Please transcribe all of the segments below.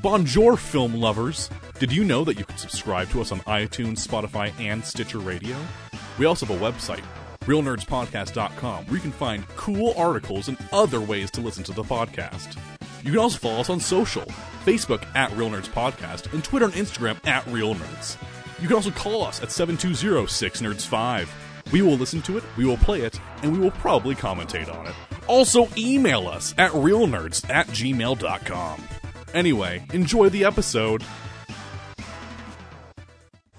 Bonjour, film lovers! Did you know that you can subscribe to us on iTunes, Spotify, and Stitcher Radio? We also have a website, realnerdspodcast.com, where you can find cool articles and other ways to listen to the podcast. You can also follow us on social Facebook at Real Nerds Podcast, and Twitter and Instagram at Real Nerds. You can also call us at 720 6 Nerds 5. We will listen to it, we will play it, and we will probably commentate on it. Also, email us at realnerds at gmail.com. Anyway, enjoy the episode.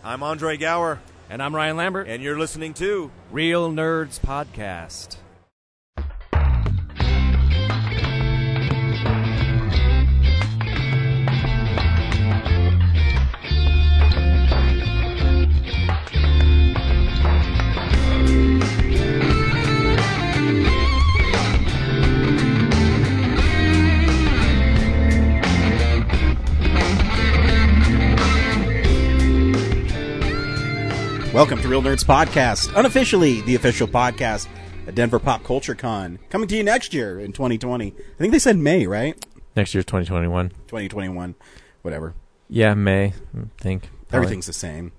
I'm Andre Gower, And I'm Ryan Lambert. and you're listening to Real Nerds Podcast. Welcome to Real Nerds Podcast, unofficially the official podcast at Denver Pop Culture Con, coming to you next year in 2020. I think they said May, right? Next year's 2021. 2021, whatever. Yeah, May. I think Probably. Everything's the same.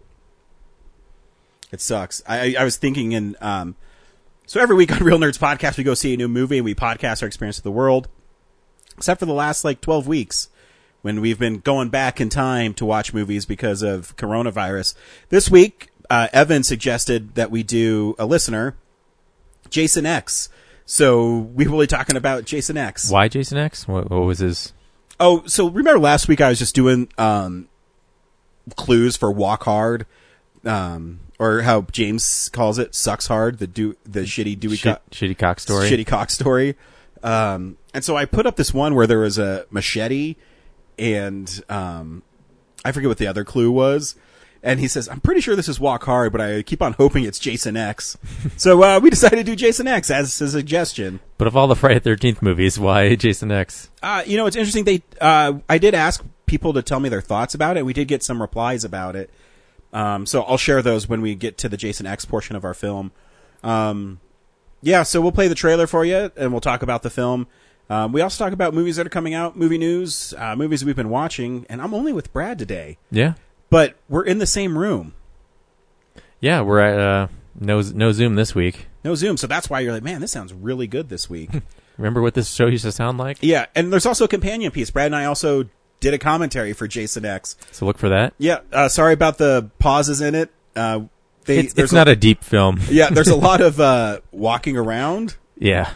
It sucks. I, I, I was thinking in, um, so every week on Real Nerds Podcast, we go see a new movie and we podcast our experience of the world, except for the last like 12 weeks when we've been going back in time to watch movies because of coronavirus. This week, uh, Evan suggested that we do a listener, Jason X. So we will be talking about Jason X. Why Jason X? What, what was his? Oh, so remember last week I was just doing um, clues for Walk Hard, um, or how James calls it, sucks hard. The do the shitty Dewey Shit, Co- shitty cock story. shitty cock story. Um, and so I put up this one where there was a machete, and um, I forget what the other clue was. And he says, "I'm pretty sure this is Walk Hard, but I keep on hoping it's Jason X." so uh, we decided to do Jason X as a suggestion. But of all the Friday Thirteenth movies, why Jason X? Uh, you know, it's interesting. They, uh, I did ask people to tell me their thoughts about it. We did get some replies about it. Um, so I'll share those when we get to the Jason X portion of our film. Um, yeah, so we'll play the trailer for you and we'll talk about the film. Um, we also talk about movies that are coming out, movie news, uh, movies we've been watching, and I'm only with Brad today, Yeah, but we're in the same room. yeah. We're at uh, no no Zoom this week. No Zoom, so that's why you're like, man, this sounds really good this week. Remember what this show used to sound like? yeah, and there's also a companion piece. Brad and I also did a commentary for Jason X. So look for that. Yeah, uh, sorry about the pauses in it. Uh, they, It's, it's not a deep film. yeah, there's a lot of uh, walking around. Yeah,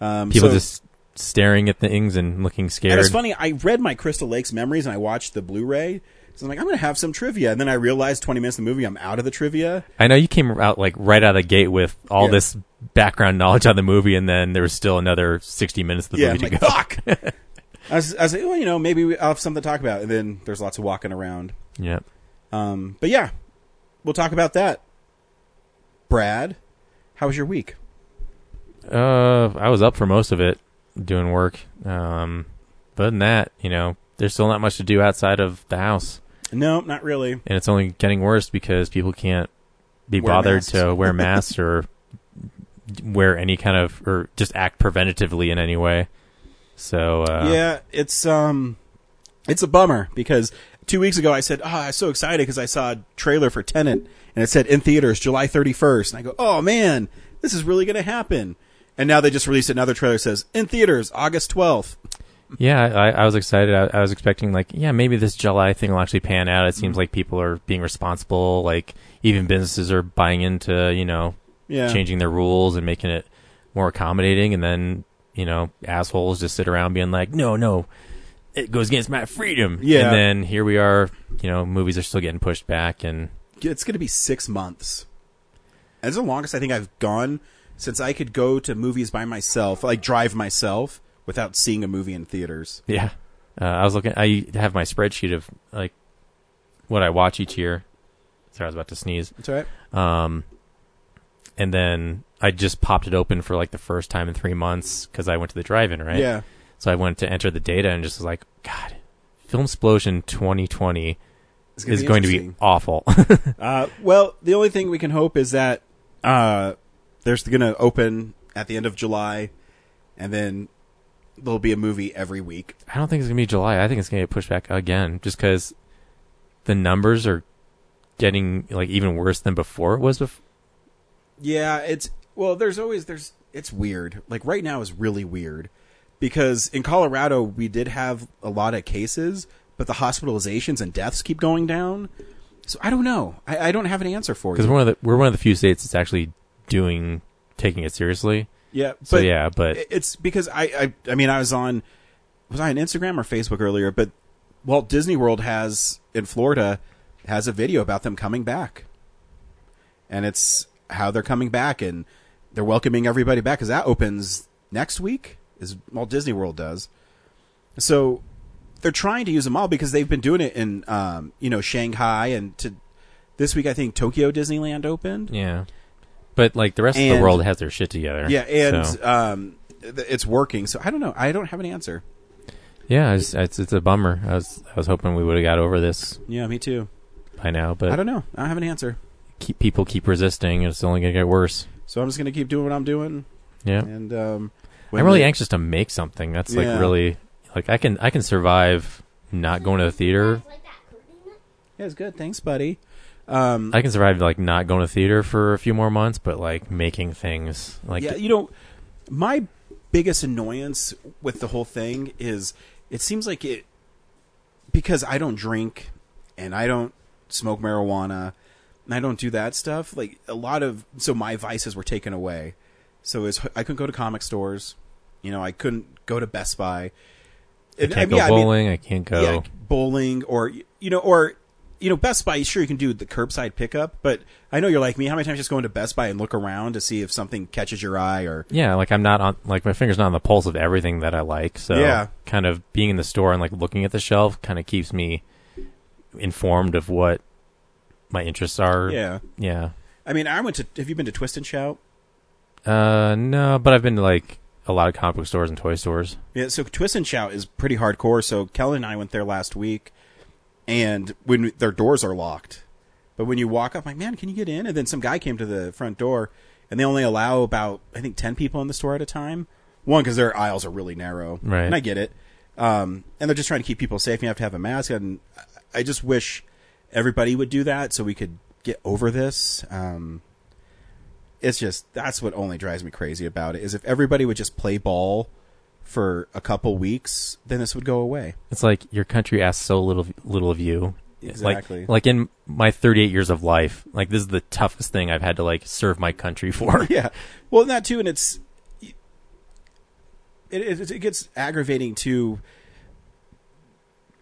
Um, people so- just staring at things and looking And scared. it's funny. I read my Crystal Lakes memories and I watched the Blu-ray. So I'm like, I'm going to have some trivia, and then I realized 20 minutes of the movie, I'm out of the trivia. I know you came out like right out of the gate with all Yeah. this background knowledge on the movie, and then there was still another sixty minutes of the yeah, I'm movie like, to go. fuck. I was, I was like, well, you know, maybe we- I'll have something to talk about, and then there's lots of walking around. Yeah. Um, but yeah, we'll talk about that. Brad, how was your week? Uh, I was up for most of it, doing work. Um, but other than that, you know, there's still not much to do outside of the house, No, not really. and it's only getting worse because people can't be Wear bothered masks. to wear masks or wear any kind of or just act preventatively in any way. So uh, yeah, it's um, it's a bummer because two weeks ago I said, "Oh, I'm so excited because I saw a trailer for Tenet and it said in theaters July 31st," and I go, "Oh man, this is really going to happen." And now they just released another trailer that says in theaters August 12th. Yeah, I, I was excited. I, I was expecting like, yeah, maybe this July thing will actually pan out. It Mm-hmm. seems like people are being responsible. Like even businesses are buying into, you know, Yeah, changing their rules and making it more accommodating. And then, you know, assholes just sit around being like, no, no, it goes against my freedom. Yeah. And then here we are, you know, movies are still getting pushed back. And it's going to be six months. That's the longest I think I've gone since I could go to movies by myself, like drive myself without seeing a movie in theaters. yeah, uh, I was looking, I have my spreadsheet of like what I watch each year. Sorry, I was about to sneeze. That's all right. Um, and then I just popped it open for like the first time in three months because I went to the drive-in, right? Yeah. So I went to enter the data and just was like, God, Film Explosion 2020 is going to be awful. Uh, well, the only thing we can hope is that uh, there's going to open at the end of July, and then there'll be a movie every week. I don't think it's gonna be July. I think it's gonna get pushed back again, just because the numbers are getting like even worse than before it was. Bef- Yeah, it's well. There's always there's it's weird. Like right now is really weird because in Colorado we did have a lot of cases, but the hospitalizations and deaths keep going down. So I don't know. I, I don't have an answer for because you. we're one of the we're one of the few states that's actually doing taking it seriously. Yeah, So but yeah, but it's because I, I I mean I was on was I on Instagram or Facebook earlier, but Walt Disney World has in Florida has a video about them coming back, and it's how they're coming back and they're welcoming everybody back because that opens next week. Is Walt Disney World does so they're trying to use them all because they've been doing it in um, you know Shanghai and to this week I think Tokyo Disneyland opened. yeah, but like the rest of the world has their shit together. Yeah, and So, um, th- it's working. So I don't know. I don't have an answer. yeah, it's, it's it's a bummer. I was I was hoping we would have got over this Yeah, me too. by now, but I don't know. I don't have an answer. keep, people keep resisting. It's only gonna get worse. So I'm just gonna keep doing what I'm doing. Yeah, And um, when I'm really the- anxious to make something. That's like really like I can I can survive not going to the theater. Yeah, it's good. Thanks, buddy. Um, I can survive like not going to theater for a few more months, but like making things like yeah, you know, my biggest annoyance with the whole thing is it seems like it because I don't drink and I don't smoke marijuana and I don't do that stuff. Like a lot of so my vices were taken away. So it's I couldn't go to comic stores. You know, I couldn't go to Best Buy. I can't go yeah, I mean- bowling. I can't go. yeah, bowling or you know or you know Best Buy. Sure, you can do the curbside pickup, but I know you're like me. How many times just go into Best Buy and look around to see if something catches your eye or Yeah, like I'm not on like my finger's not on the pulse of everything that I like. So Yeah. kind of being in the store and like looking at the shelf kind of keeps me informed of what my interests are. yeah. Yeah. I mean, I went to. Have you been to Twist and Shout? Uh no, but I've been to like a lot of comic book stores and toy stores. Yeah, so Twist and Shout is pretty hardcore. So Kellen and I went there last week, and when their doors are locked, but when you walk up, like, man, can you get in? And then some guy came to the front door, and they only allow about I think ten people in the store at a time. One because their aisles are really narrow, Right. And I get it. Um, and they're just trying to keep people safe. You have to have a mask, and I just wish everybody would do that so we could get over this. Um, it's just that's what only drives me crazy about it is if everybody would just play ball for a couple weeks, then this would go away. It's like your country asks so little little of you. Exactly. Like, like in my 38 years of life, like this is the toughest thing I've had to like serve my country for. yeah. Well, and that too, and it's it, it, it gets aggravating too.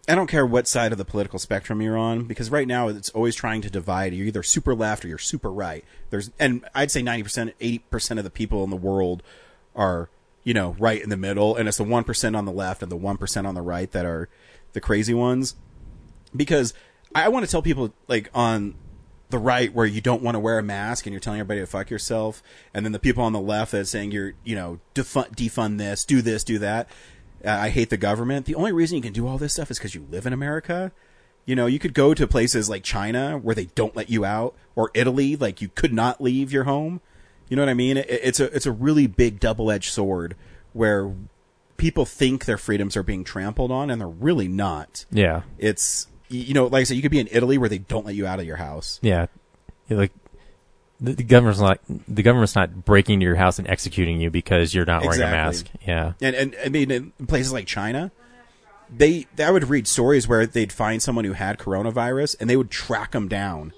I don't care what side of the political spectrum you're on because right now it's always trying to divide. You're either super left or you're super right. There's and I'd say ninety percent, eighty percent of the people in the world are you know right in the middle, and it's the one percent on the left and the one percent on the right that are the crazy ones. Because I want to tell people like on the right where you don't want to wear a mask and you're telling everybody to fuck yourself, and then the people on the left that's saying you're you know defund, defund this, do this, do that. Uh, I hate the government. The only reason you can do all this stuff is because you live in America. You know, you could go to places like China where they don't let you out, or Italy, like you could not leave your home. You know what I mean? It, it's a it's a really big double edged sword where people think their freedoms are being trampled on, and they're really not. Yeah. It's you know, like I said, you could be in Italy where they don't let you out of your house. Yeah. Like the, the government's not the government's not breaking into your house and executing you because you're not wearing a mask. Yeah. And and I mean, in places like China, they I would read stories where they'd find someone who had coronavirus and they would track them down,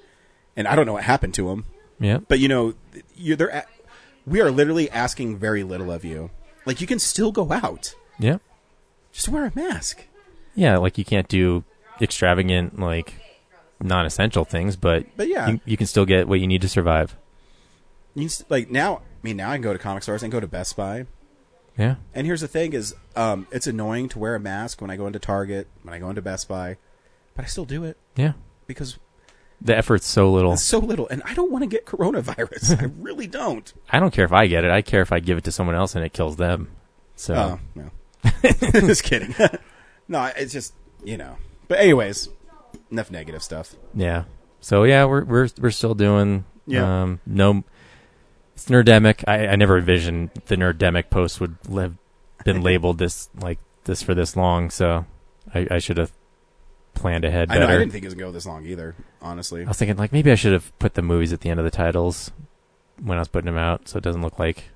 and I don't know what happened to them, Yeah. but you know, you they're a- we are literally asking very little of you. Like you can still go out, Yeah. just wear a mask. Yeah, like you can't do extravagant like non-essential things, but But yeah. you, you can still get what you need to survive. You st- like now, I mean, now I can go to comic stores and go to Best Buy. Yeah. And here's the thing: is um, it's annoying to wear a mask when I go into Target, when I go into Best Buy, but I still do it Yeah. because The effort's so little. so little, and I don't want to get coronavirus. I really don't. I don't care if I get it. I care if I give it to someone else and it kills them. So Oh no, just kidding. no, it's just you know. But anyways, enough negative stuff. yeah. So yeah, we're we're we're still doing Yeah. um no it's nerdemic. I, I never envisioned the nerdemic post would have been labeled this like this for this long, so I, I should have planned ahead I, know. I didn't think it was gonna go this long either. Honestly, I was thinking like maybe I should have put the movies at the end of the titles when I was putting them out, so it doesn't look like.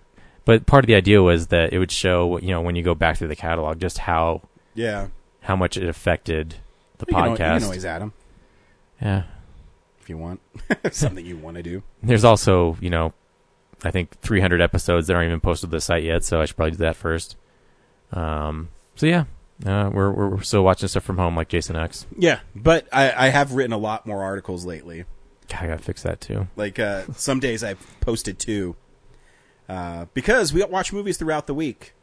But part of the idea was that it would show, you know, when you go back through the catalog, just how yeah. how much it affected the You can, al- you podcast. can always add them yeah, if you want. Something you want to do. there's also, you know, I think 300 episodes that aren't even posted to the site yet, so I should probably do that first. Um, so yeah, uh, we're we're we're still watching stuff from home like Jason X. Yeah, but I, I have written a lot more articles lately. God, I gotta fix that too. Like uh, some days I've posted two uh, because we watch movies throughout the week.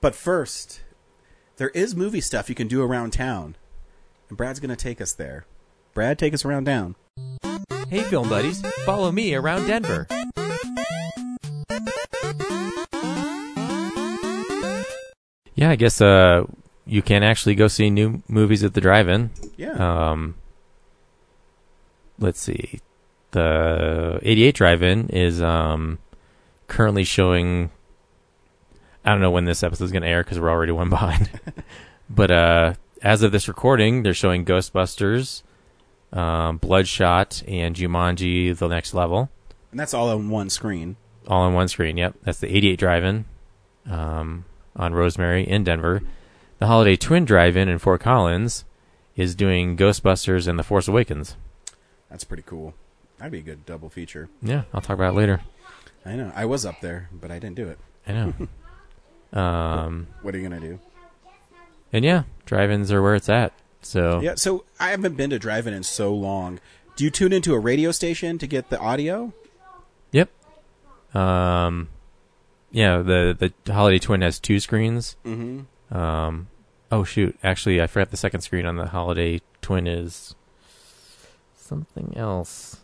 But first, there is movie stuff you can do around town, and Brad's going to take us there. Brad, take us around town. Hey, film buddies, follow me around Denver. Yeah, I guess uh, you can actually go see new movies at the drive-in. Yeah, Um, let's see. The 88 drive-in is um, currently showing. I don't know when this episode is going to air because we're already one behind. but uh, as of this recording, they're showing Ghostbusters, um, Bloodshot, and Jumanji: The Next Level, and that's all on one screen. all on one screen. Yep, that's the 88 drive-in um, on Rosemary in Denver. The Holiday Twin Drive-in in Fort Collins is doing Ghostbusters and The Force Awakens. That's pretty cool. That'd be a good double feature. Yeah, I'll talk about it later. I know. I was up there, but I didn't do it. I know. um, What are you gonna do? and yeah, drive-ins are where it's at. So Yeah. So I haven't been to drive-in in so long. Do you tune into a radio station to get the audio? yep. Um, yeah, the the Holiday Twin has two screens. Mm-hmm. Um, oh shoot, actually, I forgot the second screen on the Holiday Twin is something else.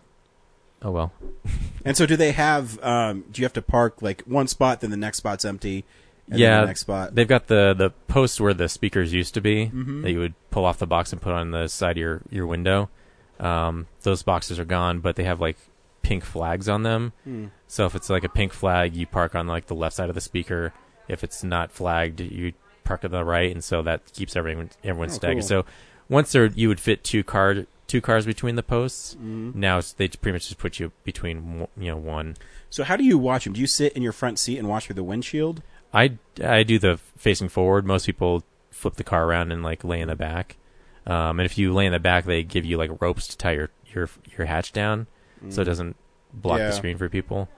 Oh well. And so, do they have? Um, do you have to park like one spot, then the next spot's empty? And yeah, the next spot. They've got the the posts where the speakers used to be Mhm. that you would pull off the box and put on the side of your your window. Um, those boxes are gone, but they have like pink flags on them. Hmm. So if it's like a pink flag, you park on like the left side of the speaker. If it's not flagged, you park on the right, and so that keeps everyone everyone Oh, staggered. cool. So once there, you would fit two car two cars between the posts. Mhm. Now they pretty much just put you between you know one. So, how do you watch them? Do you sit in your front seat and watch through the windshield? I I do the facing forward. Most people flip the car around and like lay in the back. Um, and if you lay in the back, they give you like ropes to tie your your your hatch down, so it doesn't block Yeah. the screen for people.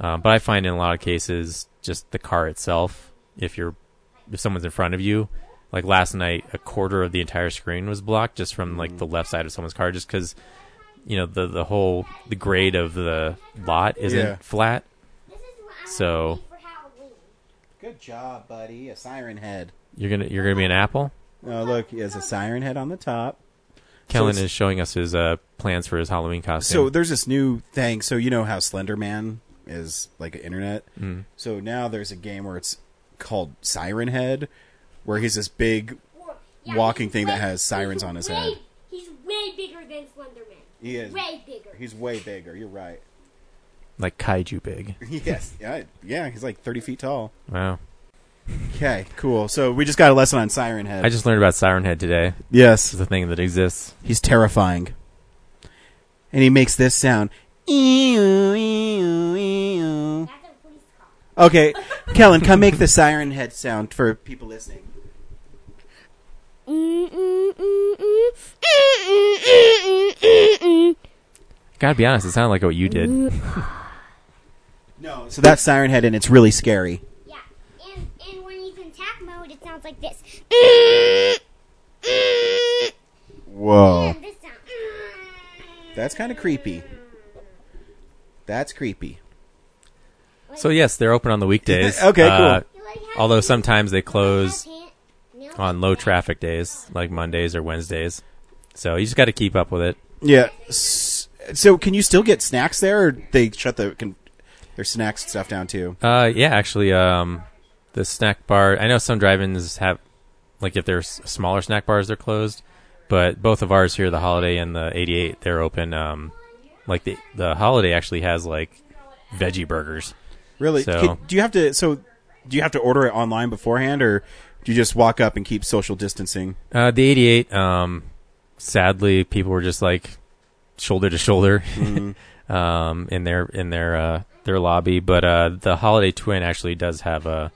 Um, but I find in a lot of cases, just the car itself. If you're if someone's in front of you, like last night, a quarter of the entire screen was blocked just from like the left side of someone's car, just because you know the the whole the grade of the lot isn't Yeah. flat. This is what I So- want to be for Halloween. Good job, buddy. A siren head. You're gonna you're gonna be an apple. Oh, look, he has a siren head on the top. Kellen it's- is showing us his uh, plans for his Halloween costume. So there's this new thing. So you know how Slender Man is like an internet. Mm. So now there's a game where it's called Siren Head, where he's this big. Or- Walking he's thing that has sirens on his way- head. He's way bigger than Slenderman. He is. Way bigger. He's way bigger. You're right. like kaiju big. yes. Yeah. Yeah. He's like 30 feet tall. Wow. Okay. Cool. So we just got a lesson on Siren Head. I just learned about Siren Head today. yes. Is a thing that exists. He's terrifying. And he makes this sound. Okay, That's a police car. Kellen, come make the siren head sound for people listening. Gotta be honest, it sounded like what you did. No, so that's siren head, and it's really scary. Yeah, and and when he's in attack mode, it sounds like this. Whoa, this that's kind of creepy. That's creepy. So yes, they're open on the weekdays. Okay, Uh, cool. You although sometimes they close on low traffic days, like Mondays or Wednesdays. So you just got to keep up with it. Yeah. S- So, can you still get snacks there, or they shut the can, their snacks stuff down too? Uh, yeah, actually, um, the snack bar. I know some drive-ins have, like, if there's smaller snack bars, they're closed. But both of ours here, the Holiday and the 88, they're open. Um, like the the Holiday actually has like veggie burgers. Really? So- Can- do you have to? So, do you have to order it online beforehand, or do you just walk up and keep social distancing? Uh, the 88, um, sadly, people were just like shoulder to shoulder um, in their in their uh, their lobby. But uh, the Holiday Twin actually does have a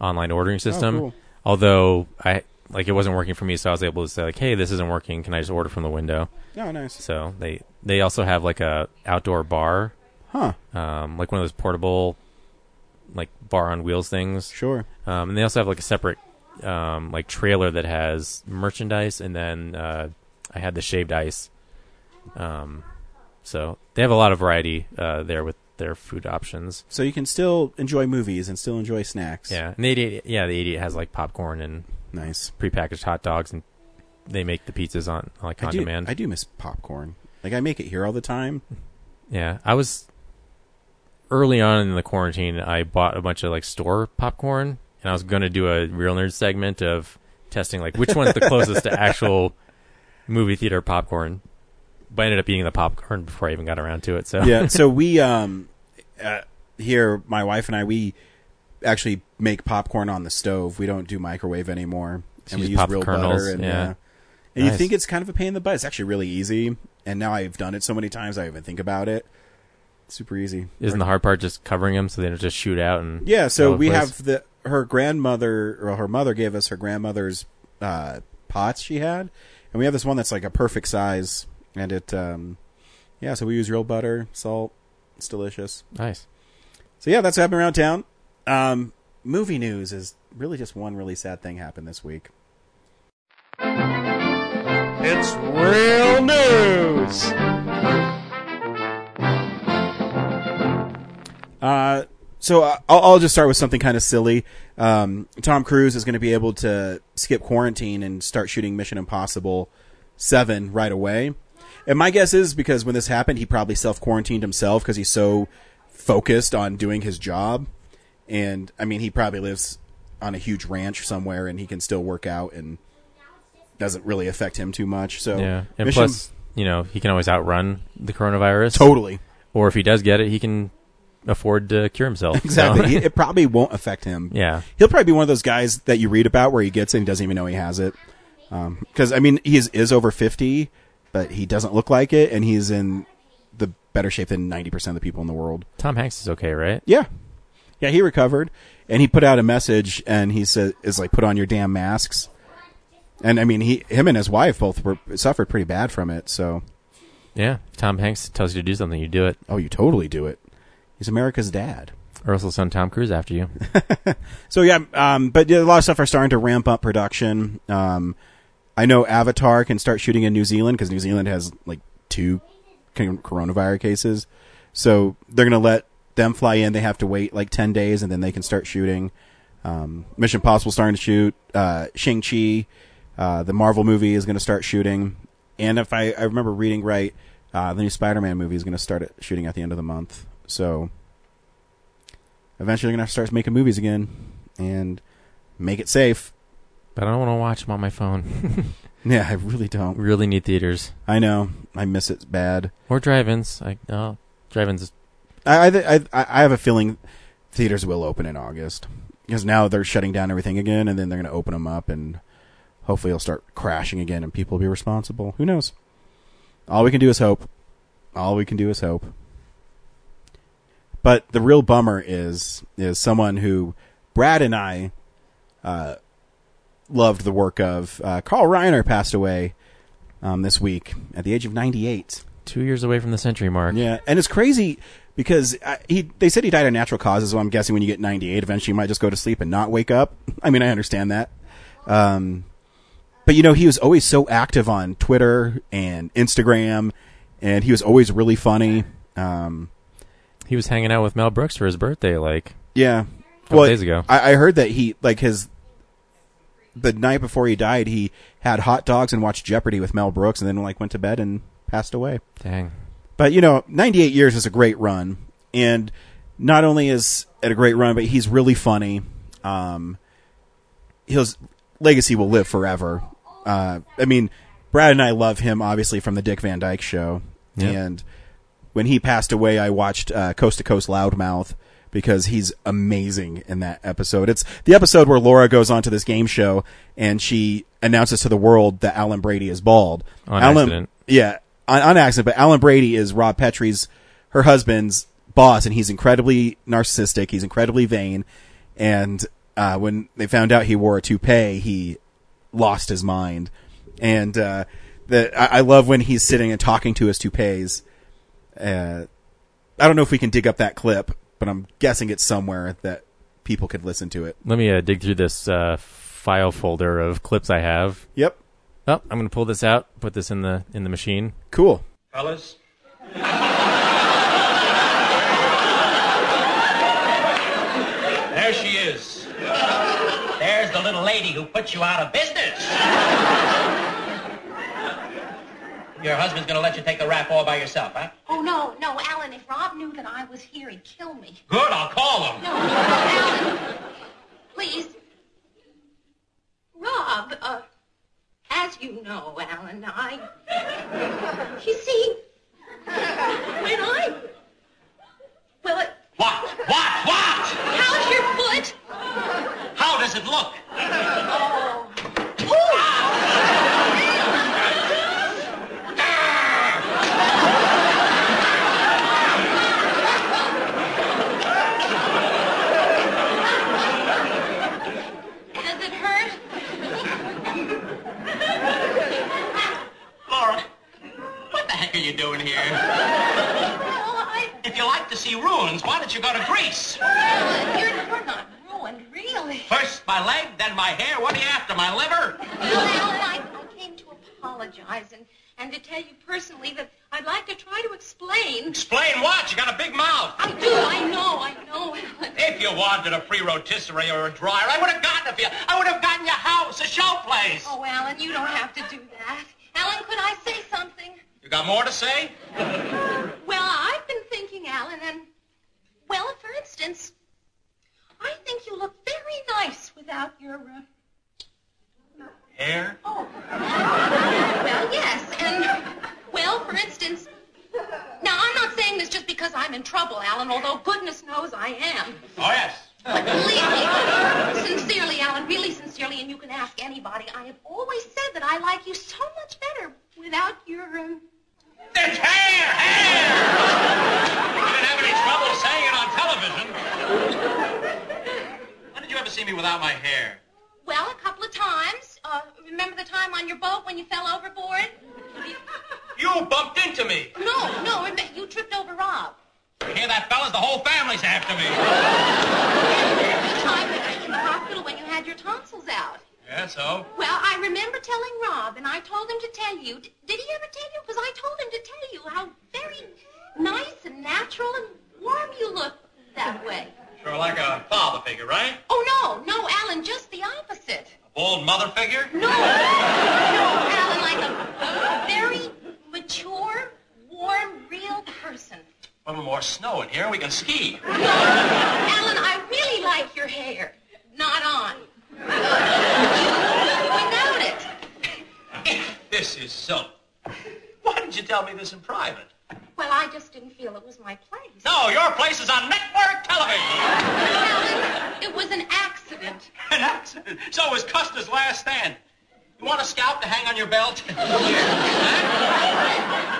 online ordering system. cool. Although I like it wasn't working for me, so I was able to say like, "Hey, this isn't working. Can I just order from the window?" Oh, nice. So they they also have like a outdoor bar, Huh? um, like one of those portable like bar on wheels things. Sure. Um, and they also have like a separate um, like trailer that has merchandise, and then uh, I had the shaved ice. Um, so they have a lot of variety uh, there with their food options. So you can still enjoy movies and still enjoy snacks. Yeah, and the 88, yeah, the 88 has like popcorn and Nice. prepackaged hot dogs, and they make the pizzas on like I on do. demand. I do miss popcorn. Like I make it here all the time. Yeah, I was early on in the quarantine. I bought a bunch of like store popcorn, and I was going to do a real nerd segment of testing like which one's the closest to actual movie theater popcorn. But I ended up eating the popcorn before I even got around to it. So yeah. So we um uh, here, my wife and I, we actually make popcorn on the stove. We don't do microwave anymore, So and we use real kernels, butter. And, yeah. yeah. And you think it's kind of a pain in the butt. It's actually really easy. And now I've done it so many times, I even think about it. Super easy. isn't the hard part just covering them so they don't just shoot out and Yeah, so we place? have the her grandmother or her mother gave us her grandmother's uh, pots she had, and we have this one that's like a perfect size, and it um, yeah, so we use real butter, salt, it's delicious. nice. So yeah, that's happening around town. Um, movie news is really just one really sad thing happened this week. It's real news. Uh, so uh, I'll, I'll just start with something kind of silly. Um, Tom Cruise is going to be able to skip quarantine and start shooting Mission Impossible Seven right away. And my guess is because when this happened, he probably self quarantined himself because he's so focused on doing his job. And I mean, he probably lives on a huge ranch somewhere, and he can still work out and doesn't really affect him too much. So Yeah, and Mission- plus, you know, he can always outrun the coronavirus. totally Or if he does get it, he can afford to cure himself. So- exactly. He- it probably won't affect him. yeah. he'll probably be one of those guys that you read about where he gets it and doesn't even know he has it. Um, because I mean, he is, is over fifty, but he doesn't look like it, and he's in the better shape than ninety percent of the people in the world. Tom Hanks is okay, right? Yeah, yeah, he recovered, and he put out a message, and he said, "Is like put on your damn masks." And I mean, he, him, and his wife both were suffered pretty bad from it. So, Yeah. If Tom Hanks tells you to do something, you do it. oh, you totally do it. He's America's dad. Or else he'll send Tom Cruise after you. So yeah, um, but yeah, a lot of stuff are starting to ramp up production. Um, I know Avatar can start shooting in New Zealand because New Zealand has like two coronavirus cases. So they're gonna let them fly in. They have to wait like ten days, and then they can start shooting. Um, Mission Impossible starting to shoot. Uh, Shang Chi, uh, the Marvel movie is gonna start shooting. And if I, I remember reading right, uh, the new Spider-Man movie is gonna start at, shooting at the end of the month. So eventually, they're gonna start making movies again and make it safe. But I don't want to watch them on my phone. Yeah, I really don't. really need theaters. I know. I miss it bad. Or drive-ins. I drive-ins. I I I, I have a feeling theaters will open in August because now they're shutting down everything again, and then they're going to open them up, and hopefully it'll start crashing again, and people will be responsible. Who knows? All we can do is hope. All we can do is hope. But the real bummer is is someone who Brad and I uh, loved the work of. Uh, Carl Reiner passed away um, this week at the age of ninety eight. Two years away from the century mark. Yeah, and it's crazy because uh, he they said he died of natural causes. So I'm guessing when you get 98, eventually you might just go to sleep and not wake up. I mean, I understand that. Um, but you know, he was always so active on Twitter and Instagram, and he was always really funny. Um, He was hanging out with Mel Brooks for his birthday, like yeah, couple days ago. I, I heard that he like his the night before he died, he had hot dogs and watched Jeopardy with Mel Brooks, and then like went to bed and passed away. dang. But you know, 98 years is a great run, and not only is it a great run, but he's really funny. Um, his legacy will live forever. Uh, I mean, Brad and I love him obviously from the Dick Van Dyke Show, Yep. and when he passed away, I watched uh, Coast to Coast Loudmouth because he's amazing in that episode. It's the episode where Laura goes on to this game show and she announces to the world that Alan Brady is bald. On Alan, accident. Yeah, on, on accident. But Alan Brady is Rob Petrie's, her husband's boss, and he's incredibly narcissistic. He's incredibly vain, and uh, when they found out he wore a toupee, he lost his mind. And uh, the I, I love when he's sitting and talking to his toupees. Uh, I don't know if we can dig up that clip, but I'm guessing it's somewhere that people could listen to it. Let me uh, dig through this uh, file folder of clips I have. Yep, Oh, I'm going to pull this out, put this in the in the machine. cool. Fellas? There she is. There's the little lady who put you out of business. Your husband's gonna let you take the rap all by yourself, huh? Oh, no, no, Alan, if Rob knew that I was here, he'd kill me. Good, I'll call him. No, Alan, please. Rob, uh, as you know, Alan, I. You see, when I. Well, it, What? What? What? how's your foot? How does it look? Does it hurt? Laura, what the heck are you doing here? Well, I. If you like to see ruins, why don't you go to Greece? Alan, you're, you're not ruined, really. First my leg, then my hair. What are you after, my liver? Well, Alan, I, I came to apologize and, and to tell you personally that I'd like to try to explain. Explain what? You got a big mouth. I do, I know, I know, Alan. If you wanted a free rotisserie or a dryer, I would have gotten it for you. I would have gotten your house, a show place. Oh, Alan, you don't have to do that. Alan, could I say something? You got more to say? Well, I've been thinking, Alan, and, well, for instance, I think you look very nice without your, uh, Hair? oh. Well, yes, and, well, for instance, now, I'm not saying this just because I'm in trouble, Alan, although goodness knows I am. Oh, yes. But believe me, sincerely, Alan, really sincerely, and you can ask anybody, I have always said that I like you so much better without your, um, It's hair! Hair! You didn't have any trouble saying it on television. When did you ever see me without my hair? well, a couple of times. Uh, remember the time on your boat when you fell overboard? You bumped into me. No, no, you tripped over Rob. You hear that, fellas? The whole family's after me. The time in the hospital when you had your tonsils out. Yeah, so? Well, I remember telling Rob, and I told him to tell you. D- did he ever tell you? Because I told him to tell you how very nice and natural and warm you look that way. Sure like a father figure, right? Oh, no, no, Alan, just the opposite. A bold mother figure? No, no, Alan, like a very mature, warm, real person. A little more snow in here and we can ski. No, Alan, I really like your hair. Not on. Without it. This is so. Why didn't you tell me this in private? Well, I just didn't feel it was my place. No, your place is on network television. Alan, it was an accident. An accident. So was Custer's last stand. You want a scalp to hang on your belt?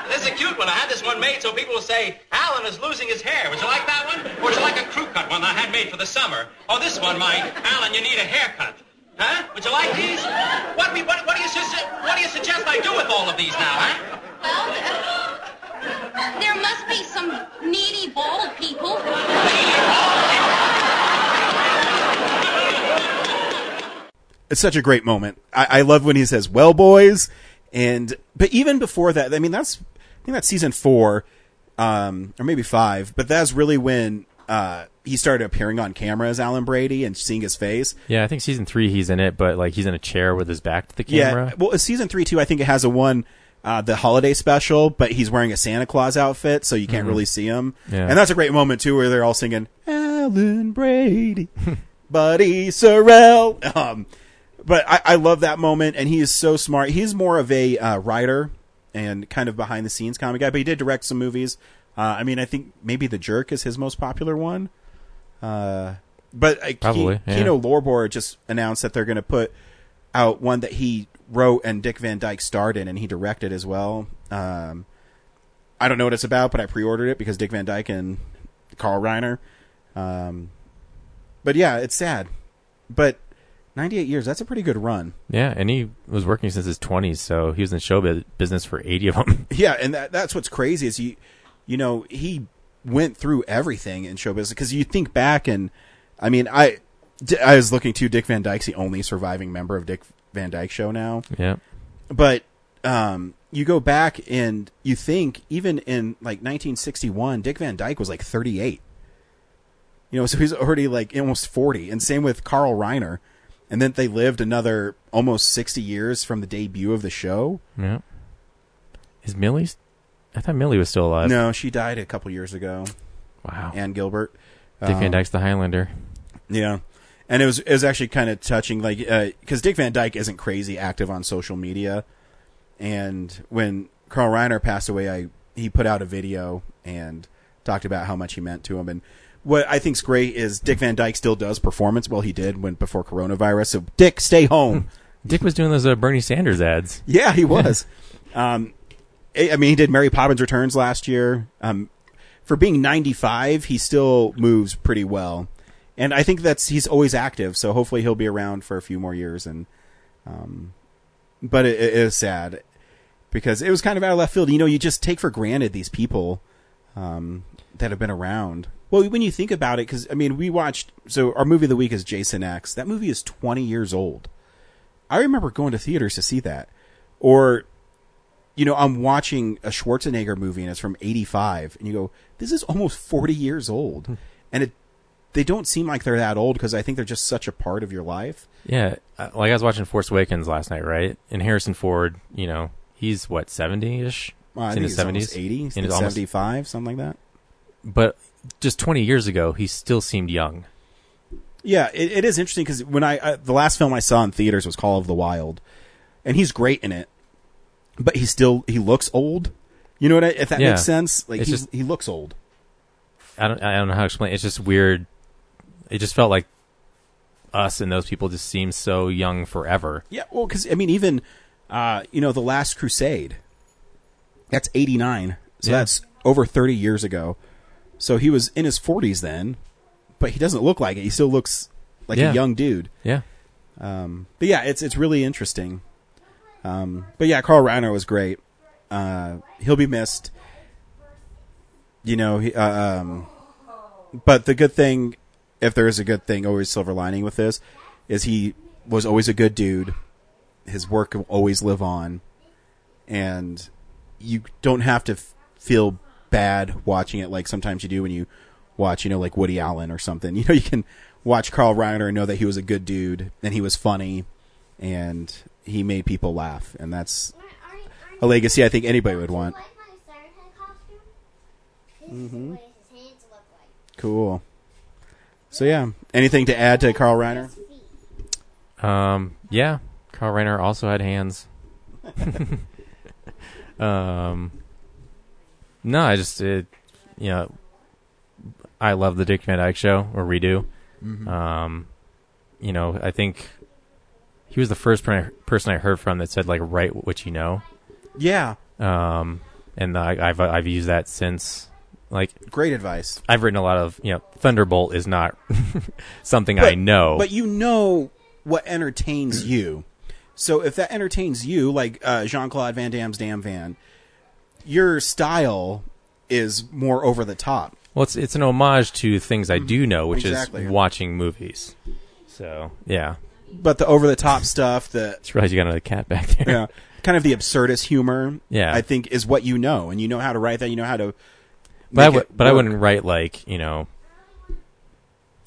This is a cute one. I had this one made so people will say, Alan is losing his hair. Would you like that one? Or would you like a crew cut one I had made for the summer? Oh, this one Mike. Alan, you need a haircut. Huh? Would you like these? What, we- what, what, do you, su- what do you suggest I do with all of these now, huh? Well, uh, there must be some needy bald people. it's such a great moment. I, I love when he says, "Well, boys," and but even before that, I mean, that's I think that's season four, um, or maybe five. But that's really when uh, he started appearing on camera as Alan Brady and seeing his face. Yeah, I think season three he's in it, but like he's in a chair with his back to the camera. Yeah, well, season three too. I think it has a one. Uh, the holiday special, but he's wearing a Santa Claus outfit, so you can't really see him. Yeah. And that's a great moment too, where they're all singing Alan Brady, Buddy Sorrell. Um, but I, I love that moment, and he is so smart. He's more of a uh, writer and kind of behind the scenes comic guy, but he did direct some movies. Uh, I mean, I think maybe The Jerk is his most popular one. Uh, but uh, Probably, Ke- yeah. Kino Lorber just announced that they're going to put out one that he wrote and Dick Van Dyke starred in, and he directed as well. Um, I don't know what it's about, but I pre-ordered it because Dick Van Dyke and Carl Reiner. Um, but yeah, it's sad. But 98 years, that's a pretty good run. Yeah, and he was working since his 20s, so he was in show business for 80 of them. Yeah, and that, that's what's crazy is he, you know, he went through everything in show business because you think back and, I mean, I I was looking to Dick Van Dyke's the only surviving member of Dick Van Dyke Show now, yeah. but um, you go back and you think even in like 1961, Dick Van Dyke was like 38. You know, so he's already like almost 40, and same with Carl Reiner. And then they lived another almost 60 years from the debut of the show. Yeah. Is Millie? I thought Millie was still alive. No, she died a couple years ago. Wow. Ann Guilbert. Dick Van Um, Dyke's the Highlander. Yeah, and it was it was actually kind of touching, like because Dick Van Dyke isn't crazy active on social media, and when Carl Reiner passed away, I he put out a video and talked about how much he meant to him, and what I think's great is Dick Van Dyke still does performance. Well, he did when before coronavirus. So Dick, stay home. Dick was doing those uh, Bernie Sanders ads. Yeah, he was. um, I mean, he did Mary Poppins Returns last year. Um, for being 95, he still moves pretty well, and I think that's he's always active. So hopefully he'll be around for a few more years. And, um, but it, it is sad because it was kind of out of left field. You know, you just take for granted these people um, that have been around. Well, when you think about it, because I mean, we watched. So our movie of the week is Jason X. That movie is 20 years old. I remember going to theaters to see that. Or, you know, I'm watching a Schwarzenegger movie and it's from 85 and you go, this is almost 40 years old. and it, they don't seem like they're that old because I think they're just such a part of your life. Yeah, uh, like I was watching Force Awakens last night, right? And Harrison Ford, you know, he's what seventy ish, Well, in his he's almost seventies, 80, in he's his almost, 75, something like that. but just twenty years ago, he still seemed young. Yeah, it, it is interesting because when I, uh, the last film I saw in theaters was Call of the Wild and he's great in it, but he still, he looks old. You know what I, if that Yeah. makes sense? Like It's he's, just- he looks old. I don't, I don't know how to explain. It's just weird. It just felt like us and those people just seemed so young forever. Yeah, well, because I mean, even uh, you know, the Last Crusade. That's eighty nine, so Yeah. that's over thirty years ago. So he was in his forties then, but he doesn't look like it. He still looks like Yeah. a young dude. Yeah, Um, but yeah, it's it's really interesting. Um, but yeah, Carl Reiner was great. Uh, he'll be missed. You know, he, uh, um, but the good thing, if there is a good thing, always silver lining with this, is he was always a good dude. His work will always live on, and you don't have to f- feel bad watching it like sometimes you do when you watch, you know, like Woody Allen or something. You know, you can watch Carl Reiner and know that he was a good dude and he was funny and he made people laugh, and that's a legacy I think anybody would want. Like my Siren Head costume? This is what his hands look like. Cool. So yeah, anything to add to Carl Reiner? Um, yeah. Carl Reiner also had hands. um, no, I just, it, you know, I love the Dick Van Dyke Show, or we do. Um, you know, I think he was the first per- person I heard from that said like write what you know. Yeah, Um, and I, I've I've used that since. Like great advice. I've written a lot of you know Thunderbolt is not something I know. but you know what entertains you. So if that entertains you, like uh, Jean Claude Van Damme's Damn Van, your style is more over the top. well, it's it's an homage to things I do know, which Exactly. is watching movies. So yeah, But the over the top stuff, the just realized you got another cat back there. yeah, kind of the absurdist humor, Yeah. I think is what you know, and you know how to write that. You know how to. But I would, but I wouldn't write like you know a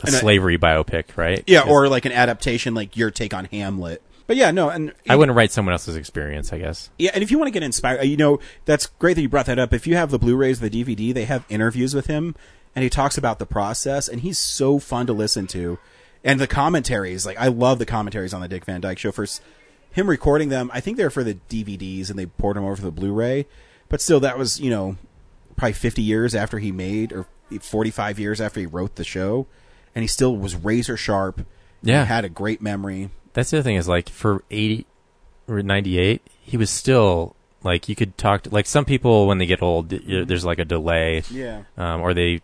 And I- slavery biopic, right? Yeah, or like an adaptation, like your take on Hamlet. But yeah, no, and I wouldn't write someone else's experience. I guess. Yeah, and if you want to get inspired, you know, that's great that you brought that up. If you have the Blu-rays, the DVD, they have interviews with him, and he talks about the process, and he's so fun to listen to. And the commentaries, like I love the commentaries on the Dick Van Dyke Show. First, him recording them, I think they're for the DVDs, and they poured them over for the Blu-ray. But still, that was you know probably 50 years after he made, or 45 years after he wrote the show. and he still was razor sharp. Yeah. Had a great memory. That's the other thing is like for 80 or 98, he was still like you could talk to like some people when they get old, there's like a delay, Yeah. um, or they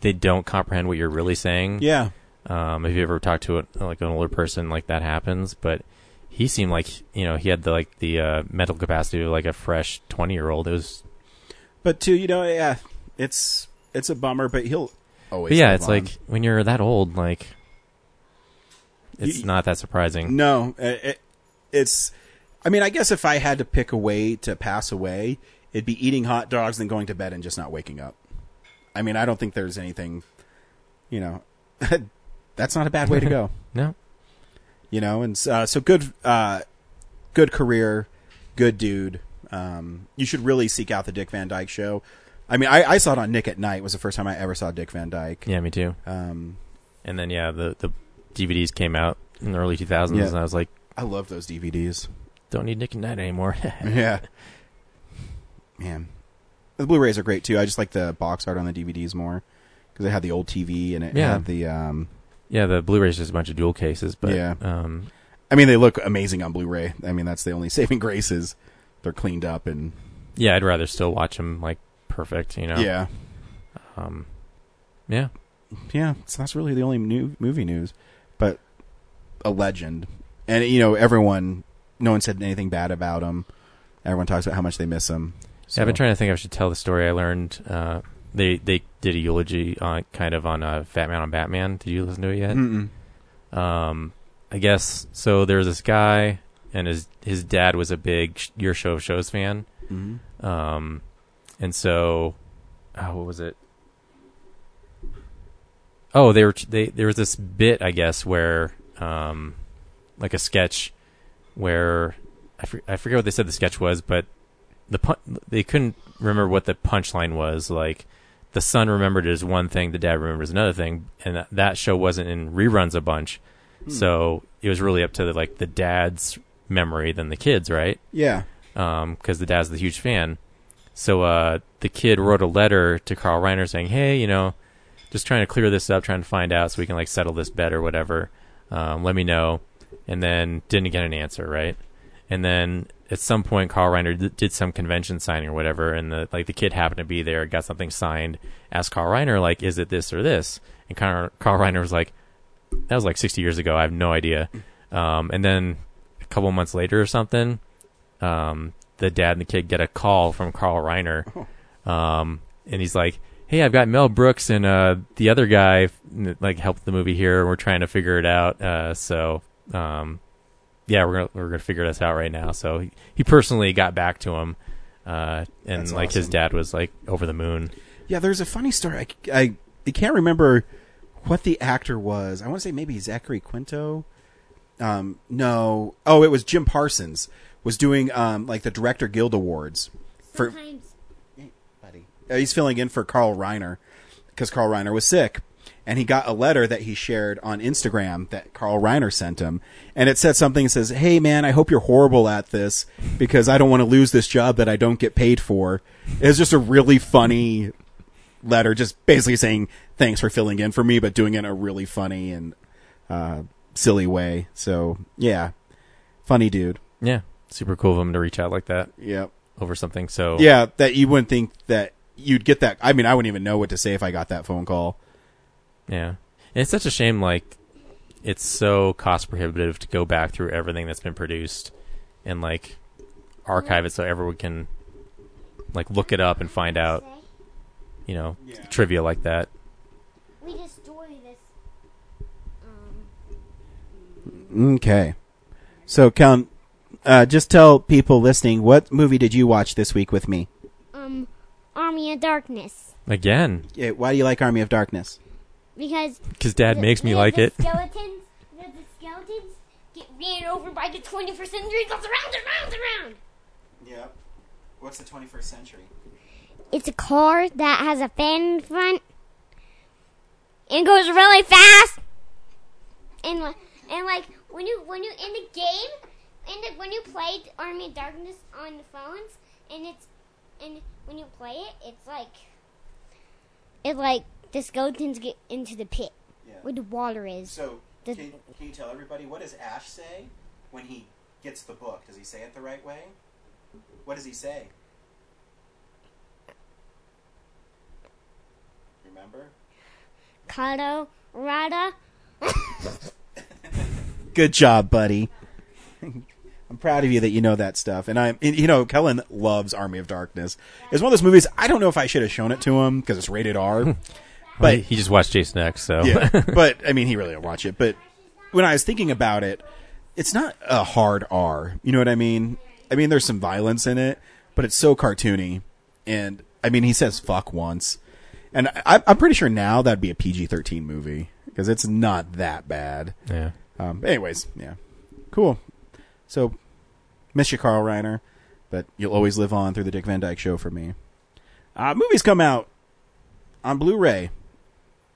they don't comprehend what you're really saying. Yeah. Um, if you ever talked to a, like an older person, like that happens. But he seemed like you know he had the like the uh, mental capacity of like a fresh 20 year old. It was But too, you know, yeah, it's it's a bummer, but he'll always. but yeah, it's on. like when you're that old, like it's You- not that surprising. no, it, it- it's. I mean, I guess if I had to pick a way to pass away, it'd be eating hot dogs and going to bed and just not waking up. I mean, I don't think there's anything, you know, that's not a bad way to go. No, you know, and uh, so good, uh, good career, good dude. Um, you should really seek out the Dick Van Dyke Show. I mean, I, I saw it on Nick at Night. Was the first time I ever saw Dick Van Dyke. yeah, me too. Um, And then yeah, the the DVDs came out in the early 2000s, Yeah. and I was like, I love those DVDs. don't need Nick at Night anymore. yeah, man, the Blu-rays are great too. I just like the box art on the DVDs more because it had the old TV and it Yeah. had the. Um, yeah, the Blu-ray's just a bunch of dual cases, but Yeah. um, I mean, they look amazing on Blu-ray. I mean, that's the only saving grace is they're cleaned up and yeah, I'd rather still watch them like perfect, you know. yeah. Um, yeah. yeah, so that's really the only new movie news. But a legend, and you know, everyone, no one said anything bad about him. Everyone talks about how much they miss him. Yeah, I've been trying to think I should tell the story I learned. Uh, they they did a eulogy on kind of on uh, Fat Man on Batman. Did you listen to it yet? Mm-mm. Um, I guess so. There's this guy, and his his dad was a big sh- Your Show of Shows fan. Mhm. Um, and so, oh, what was it? Oh, they were they there was this bit I guess where um, like a sketch where I for, I forget what they said the sketch was, but the pun- they couldn't remember what the punchline was. Like the son remembered it as one thing, the dad remembers another thing, and that, that show wasn't in reruns a bunch, so it was really up to the, like the dad's memory than the kids, right? Yeah, because the dad's the huge fan. So uh, the kid wrote a letter to Carl Reiner saying, "Hey, you know, just trying to clear this up, trying to find out so we can like settle this bet or whatever. Um, let me know." And then didn't get an answer, right? And then at some point, Carl Reiner d- did some convention signing or whatever, and the like the kid happened to be there, got something signed, asked Carl Reiner like, "Is it this or this?" And Carl, Carl Reiner was like, "That was like 60 years ago. I have no idea." Um, and then a couple months later or something, um, the dad and the kid get a call from Carl Reiner, um, and he's like, "Hey, I've got Mel Brooks and uh, the other guy like helped the movie here. We're trying to figure it out. Uh, so, um, yeah, we're gonna we're gonna figure this out right now." So he, he personally got back to him, uh, and That's like his dad was like over the moon. yeah. There's a funny story. I, I, I can't remember what the actor was. I want to say maybe Zachary Quinto. Um, no. Oh, it was Jim Parsons was doing um like the Director Guild Awards for Sometimes buddy. Uh, he's filling in for Carl Reiner because Carl Reiner was sick. And he got a letter that he shared on Instagram that Carl Reiner sent him. And it said something that says, Hey man, I hope you're horrible at this because I don't want to lose this job that I don't get paid for. It was just a really funny letter, just basically saying thanks for filling in for me, but doing it in a really funny and uh, silly way. So yeah, funny dude. Yeah, super cool of him to reach out like that Yep. over something. So Yeah, that you wouldn't think that you'd get that. I mean, I wouldn't even know what to say if I got that phone call. Yeah. And it's such a shame, like, it's so cost prohibitive to go back through everything that's been produced and, like, archive it so everyone can, like, look it up and find out, you know, trivia like that. we destroy this. Um, Okay. So, Count, uh, just tell people listening what movie did you watch this week with me? um, Army of Darkness. Again, Yeah, why do you like Army of Darkness? Because because Dad the- makes me the- like the it. Skeletons, the, the skeletons get ran over by the 21st century. Goes around and around and around. Yeah. What's the 21st century? It's a car that has a fan in front and goes really fast. And and like when you when you in the game and the, when you play Army of Darkness on the phones and it's and when you play it, it's like it like the skeletons get into the pit Yeah. where the water is. So, The- can, can you tell everybody what does Ash say when he gets the book? Does he say it the right way? What does he say? Remember? Colorado. Good job, buddy. I'm proud of you that you know that stuff. And I'm, and, you know, Kellen loves Army of Darkness. It's one of those movies. I don't know if I should have shown it to him because it's rated R. But but he just watched Jason X, so yeah, but I mean, he really didn't watch it. But when I was thinking about it, it's not a hard R. You know what I mean? I mean, there's some violence in it, but it's so cartoony. And I mean, he says "fuck" once, and I, I'm pretty sure now that'd be a PG-13 movie because it's not that bad. yeah. Um, anyways, yeah, cool. So, miss you, Carl Reiner, but you'll always live on through the Dick Van Dyke Show for me. Uh, movies come out on Blu-ray,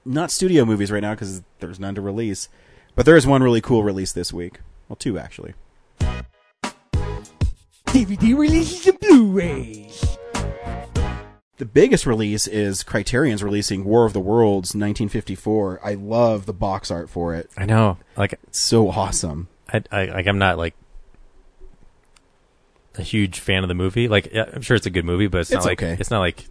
not studio movies right now because there's none to release, but there is one really cool release this week. Well, two actually. DVD releases and Blu-rays. The biggest release is Criterion's releasing War of the Worlds 1954. I love the box art for it. I know. Like It's so awesome. I, I like I'm not like a huge fan of the movie. Like I'm sure it's a good movie, but it's, It's not like okay. it's not like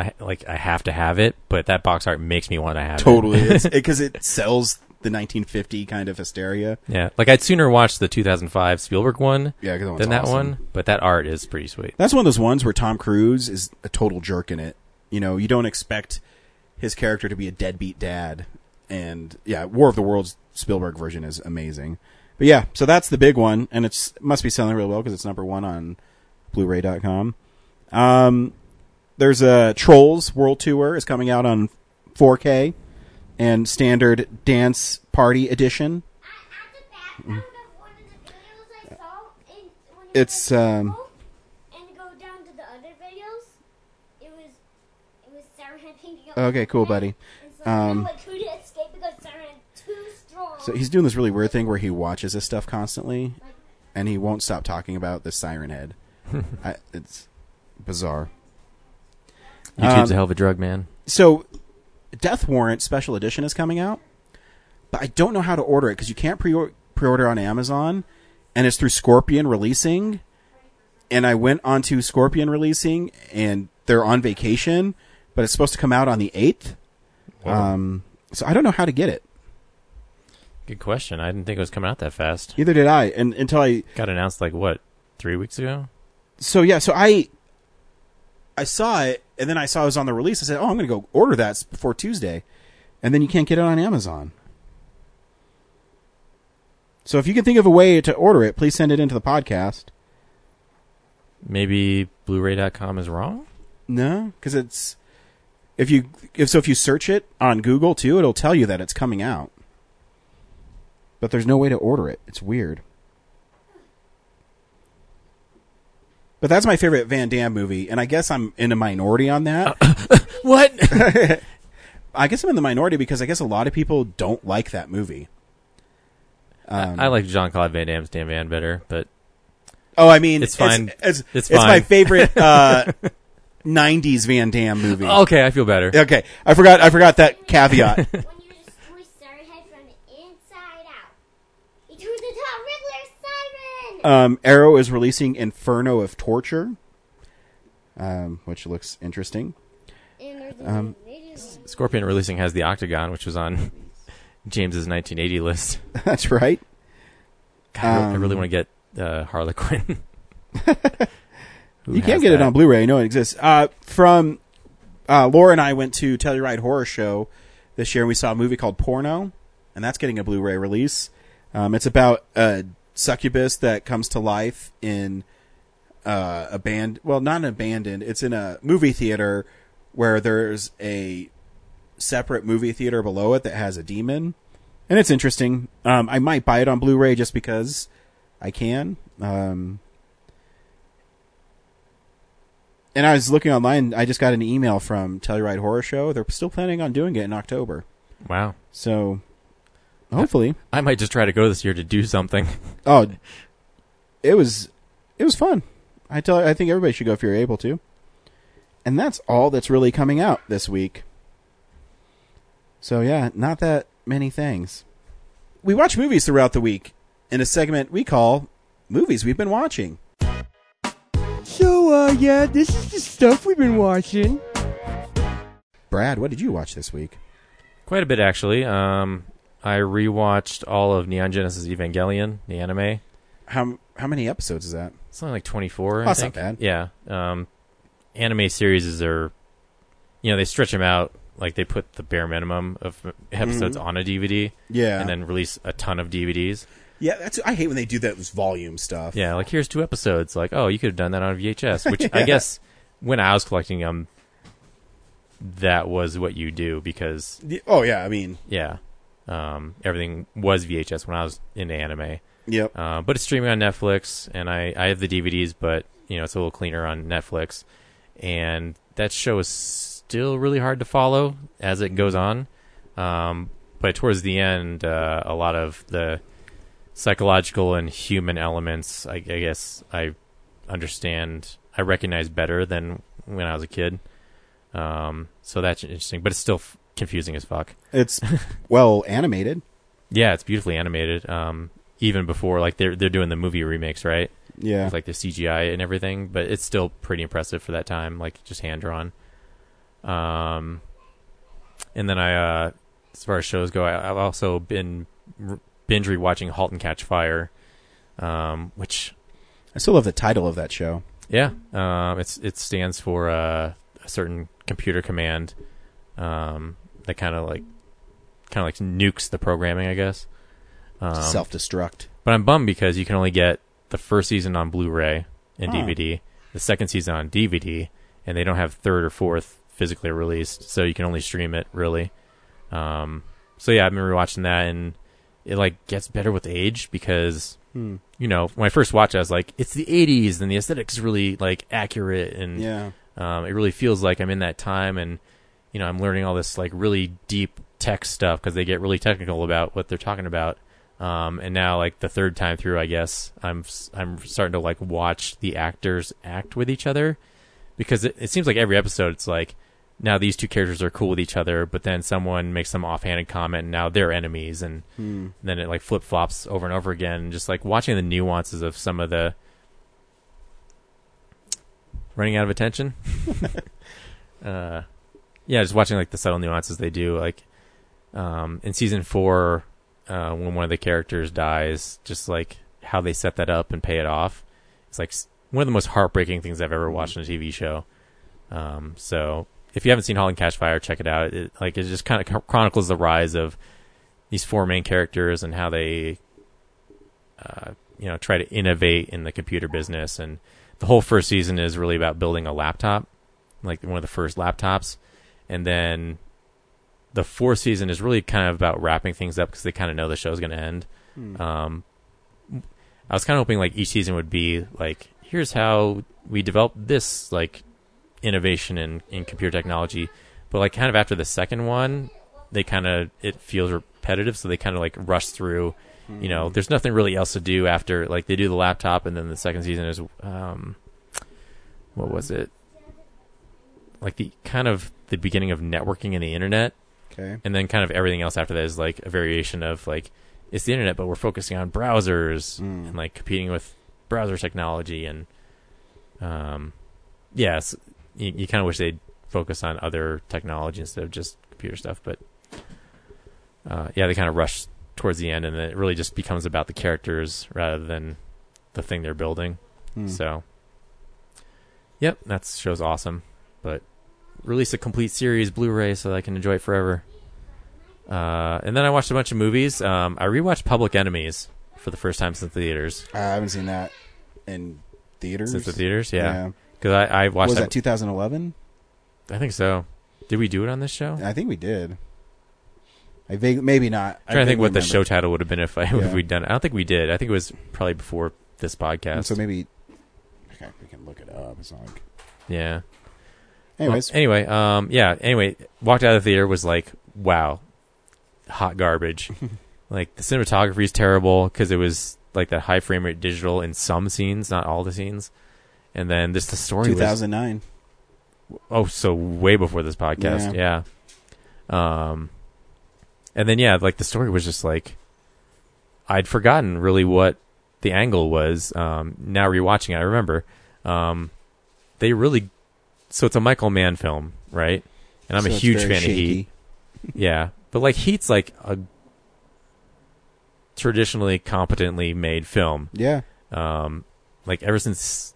I like I have to have it. But that box art makes me want to have Totally, it. Totally, because it sells the 1950 kind of hysteria. yeah, like I'd sooner watch the 2005 Spielberg one Yeah, that than that awesome. one. But that art is pretty sweet. That's one of those ones where Tom Cruise is a total jerk in it. You know, you don't expect his character to be a deadbeat dad. And yeah, War of the Worlds Spielberg version is amazing. But yeah, so that's the big one, and it's must be selling real well because it's number one on Blu-ray.com. Um, there's a Trolls World Tour is coming out on 4K and standard dance party edition. At the background of one of the videos I saw, in, when you It's, um, Google and go down to the other videos, it was it was Sarah picking up. Okay, cool, buddy. So um, like who to escape because Sarah too strong. So he's doing this really weird thing where he watches this stuff constantly, and he won't stop talking about the Siren Head. I, it's bizarre. YouTube's Um, a hell of a drug, man. So, Death Warrant Special Edition is coming out, but I don't know how to order it because you can't pre pre-order on Amazon, and it's through Scorpion Releasing. And I went onto Scorpion Releasing, and they're on vacation, but it's supposed to come out on the eighth. Um, so I don't know how to get it. Good question. I didn't think it was coming out that fast. Either did I, and until I Got announced like what three weeks ago. so yeah, so I I saw it and then I saw it was on the release. I said, "Oh, I'm going to go order that before Tuesday." And then you can't get it on Amazon. So if you can think of a way to order it, please send it into the podcast. Maybe Blu-ray.com is wrong. No, cuz it's if you if so if you search it on Google too, it'll tell you that it's coming out. But there's no way to order it. It's weird. But that's my favorite Van Damme movie, and I guess I'm in a minority on that. What? I guess I'm in the minority because I guess a lot of people don't like that movie. Um, I like Jean Claude Van Damme's Dan Van better, but oh, I mean, It's fine. It's, It's it's my fine. favorite uh, '90s Van Damme movie. okay, I feel better. Okay, I forgot. I forgot that caveat. when you just squish Sarah head from the inside out, he turns into a Riddler siren. Um, Arrow is releasing Inferno of Torture, um, which looks interesting. um. Scorpion Releasing has the Octagon, which was on James's 1980 list. That's right. God, I I really Um, want to get uh, Harlequin. You can has get it on Blu-ray. I know it exists. Uh, from uh, Laura and I went to Telluride Horror Show this year, and we saw a movie called Porno, and that's getting a Blu-ray release. Um, it's about a succubus that comes to life in uh, a band. Well, not an abandoned. It's in a movie theater where there's a separate movie theater below it that has a demon, and it's interesting. Um, I might buy it on Blu-ray just because I can. Um, and I was looking online. I just got an email from Telluride Horror Show. They're still planning on doing it in October. Wow. So hopefully, I might just try to go this year to do something. oh, it was it was fun. I tell I think everybody should go if you're able to. And that's all that's really coming out this week. So yeah, not that many things. We watch movies throughout the week in a segment we call movies we've been watching. So, uh, yeah, this is the stuff we've been watching. Brad, what did you watch this week? Quite a bit actually. Um, I rewatched all of Neon Genesis Evangelion, the anime. How how many episodes is that? It's only like 24. I that's not bad. Yeah. Um, anime series are, you know, they stretch them out. Like they put the bare minimum of episodes on a DVD, Mm-hmm. Yeah, and then release a ton of DVDs. yeah. That's I hate when they do that. Volume stuff. Yeah, like here's two episodes. Like, oh, you could have done that on VHS. Which I guess when I was collecting them, that was what you do because Oh yeah. I mean, yeah, um, everything was VHS when I was into anime. yep. Uh, but it's streaming on Netflix, and I, I have the DVDs, but you know it's a little cleaner on Netflix. And that show is still really hard to follow as it goes on. Um, but towards the end, uh, a lot of the psychological and human elements, I, I guess, I understand, I recognize better than when I was a kid. Um, so that's interesting, but it's still f- confusing as fuck. It's well animated. Yeah, it's beautifully animated. Um, even before like they're they're doing the movie remakes, right? Yeah. With like the CGI and everything, but it's still pretty impressive for that time, like just hand drawn. Um, and then I, uh, as far as shows go, I, I've also been r- binge rewatching *Halt and Catch Fire*, um, which I still love the title of that show. yeah, um, it's it stands for uh, a certain computer command um, that kind of like kind of like nukes the programming, I guess. Um, Self destruct. but I'm bummed because you can only get the first season on Blu-ray and. DVD, the second season on DVD, and they don't have third or fourth physically released, so you can only stream it really. Um, so yeah, I've been rewatching that, and it like gets better with age because Hmm. you know when I first watched it, I was like, it's the '80s, and the aesthetics is really like accurate, and Yeah. um, it really feels like I'm in that time, and you know, I'm learning all this like really deep tech stuff because they get really technical about what they're talking about. Um, and now, like the third time through, I guess I'm I'm starting to like watch the actors act with each other because it, it seems like every episode it's like now these two characters are cool with each other, but then someone makes some offhanded comment, and now they're enemies, and Hmm. then it like flip flops over and over again. Just like watching the nuances of some of the running out of attention. uh, yeah, just watching like the subtle nuances they do. Like um, in season four, uh, when one of the characters dies, just like how they set that up and pay it off. It's like one of the most heartbreaking things I've ever watched in a TV show. Um, so if you haven't seen *Halt and Catch Fire*, check it out. It, like it just kind of chronicles the rise of these four main characters and how they, uh, you know, try to innovate in the computer business. And the whole first season is really about building a laptop, like one of the first laptops, and then the fourth season is really kind of about wrapping things up because they kind of know the show's going to end. Um, I was kind of hoping like each season would be like, here's how we developed this like innovation in, in computer technology, but like kind of after the second one, they kind of it feels repetitive, so they kind of like rush through. You know, there's nothing really else to do after like they do the laptop, and then the second season is um, what was it? Like the kind of the beginning of networking and the internet, Okay. and then kind of everything else after that is like a variation of like it's the internet, but we're focusing on browsers Mm. and like competing with browser technology and um, yes, you, you kind of wish they'd focus on other technology instead of just computer stuff, but uh, yeah, they kind of rush towards the end, and then it really just becomes about the characters rather than the thing they're building. Hmm. So, yep, that show's awesome. But release a complete series Blu-ray so that I can enjoy it forever. Uh, and then I watched a bunch of movies. Um, I rewatched Public Enemies for the first time since the theaters. I haven't seen that in theaters. Since the theaters, yeah. Yeah. Because I, I watched was that. that 2011? I think so. Did we do it on this show? I think we did. I vague, maybe not. I'm trying to think what the show title would have been if I Yeah. if we'd done it. I don't think we did. I think it was probably before this podcast. And So maybe. Okay, we can look it up. It's not like. yeah. Anyways, Well, anyway, um, yeah. Anyway, walked out of the theater was like, wow, hot garbage. like the cinematography is terrible because it was like that high frame rate digital in some scenes, not all the scenes. And then just the story 2009. oh, so way before this podcast, yeah. Um, and then yeah, like the story was just like I'd forgotten really what the angle was. Um, now rewatching it, I remember. Um, they really so it's a Michael Mann film, right? And I'm So a huge fan of shaky. Heat. Yeah, but like Heat's like a traditionally competently made film. Yeah. Um, like ever since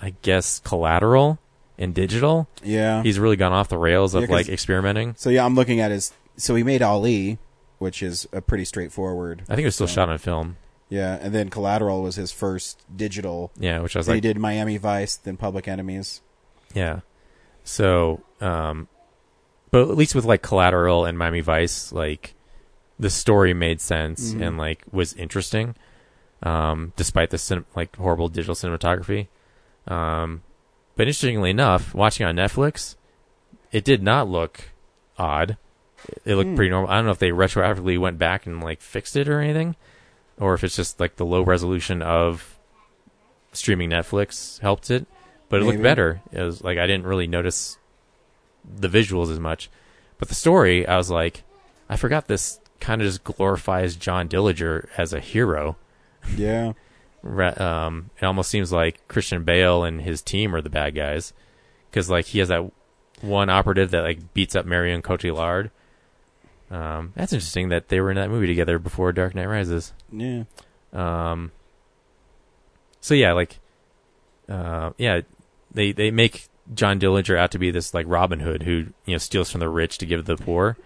I guess Collateral and Digital, Yeah. he's really gone off the rails of Yeah, like experimenting. so yeah, I'm looking at his. So he made Ali, which is a pretty straightforward. I think it was still film. shot on film. Yeah, and then Collateral was his first digital. Yeah, which I was Then like, he did Miami Vice, then Public Enemies. Yeah. So, um, but at least with like Collateral and Miami Vice, like the story made sense Mhm. and like was interesting, um, despite the cin- like horrible digital cinematography. Um, but interestingly enough, watching on Netflix, it did not look odd. It looked Hmm. pretty normal. I don't know if they retroactively went back and like fixed it or anything, or if it's just like the low resolution of streaming Netflix helped it. But it looked better. It was like I didn't really notice the visuals as much, but the story, I was like, I forgot this kind of just glorifies John Dillinger as a hero. Yeah. Um, it almost seems like Christian Bale and his team are the bad guys because like he has that one operative that like beats up Marion Cotillard. Um, that's interesting that they were in that movie together before Dark Knight Rises. Yeah. Um, so yeah, like, uh, yeah, they they make John Dillinger out to be this like Robin Hood who you know steals from the rich to give to the poor.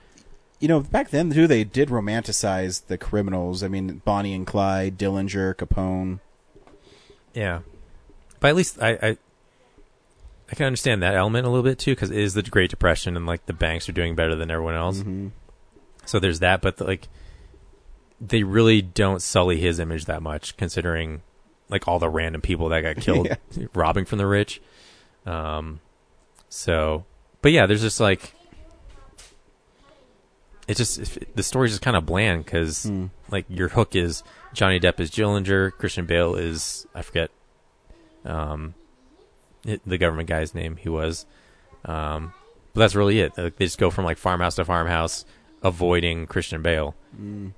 You know, back then too, they did romanticize the criminals. I mean, Bonnie and Clyde, Dillinger, Capone. Yeah, but at least I I, I can understand that element a little bit too because it is the Great Depression and like the banks are doing better than everyone else. Mm-hmm. So there's that, but like they really don't sully his image that much, considering like all the random people that got killed Yeah. robbing from the rich. Um, so, but yeah, there's just like it just the story's just kind of bland because Hmm. like your hook is Johnny Depp is Dillinger, Christian Bale is I forget um it, the government guy's name he was. Um, but that's really it. Like, they just go from like farmhouse to farmhouse, avoiding Christian Bale, Mm.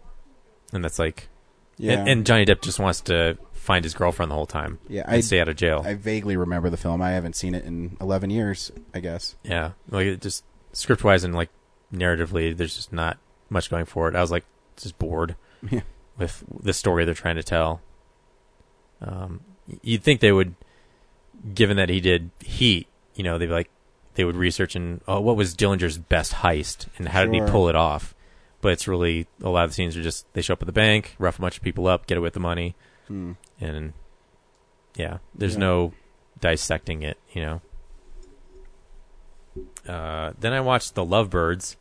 and that's like, Yeah. and, and Johnny Depp just wants to find his girlfriend the whole time. Yeah, I- stay out of jail. I vaguely remember the film. I haven't seen it in 11 years, I guess. yeah, like it just script wise and like narratively, there's just not much going for it. I was like just bored Yeah. with the story they're trying to tell. Um, you'd think they would, given that he did Heat, you know, they'd like they would research and oh, what was Dillinger's best heist and how did he pull it off? But it's really a lot of the scenes are just they show up at the bank, rough a bunch of people up, get away with the money, Hmm. And yeah, there's Yeah. no dissecting it, you know. Uh, then I watched The Lovebirds.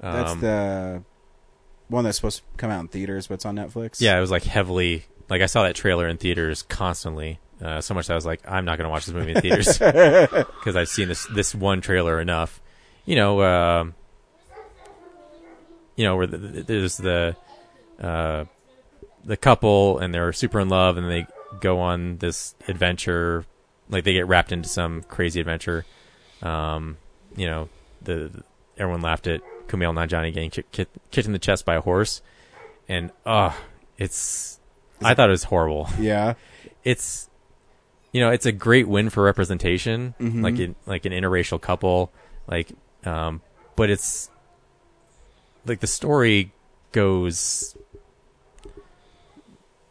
That's Um, the one that's supposed to come out in theaters, but it's on Netflix. Yeah, it was like heavily like I saw that trailer in theaters constantly. Uh, so much that I was like, I'm not going to watch this movie in theaters because I've seen this this one trailer enough. You know, um you know where the- there's the uh, the couple and they're super in love and they go on this adventure, like they get wrapped into some crazy adventure. Um, you know, the everyone laughed at Kumail Nanjiani getting kicked, kicked, kicked in the chest by a horse, and oh, it's I thought it was horrible. Yeah. It's you know, it's a great win for representation, Mhm. like in like an interracial couple, like um, but it's like the story goes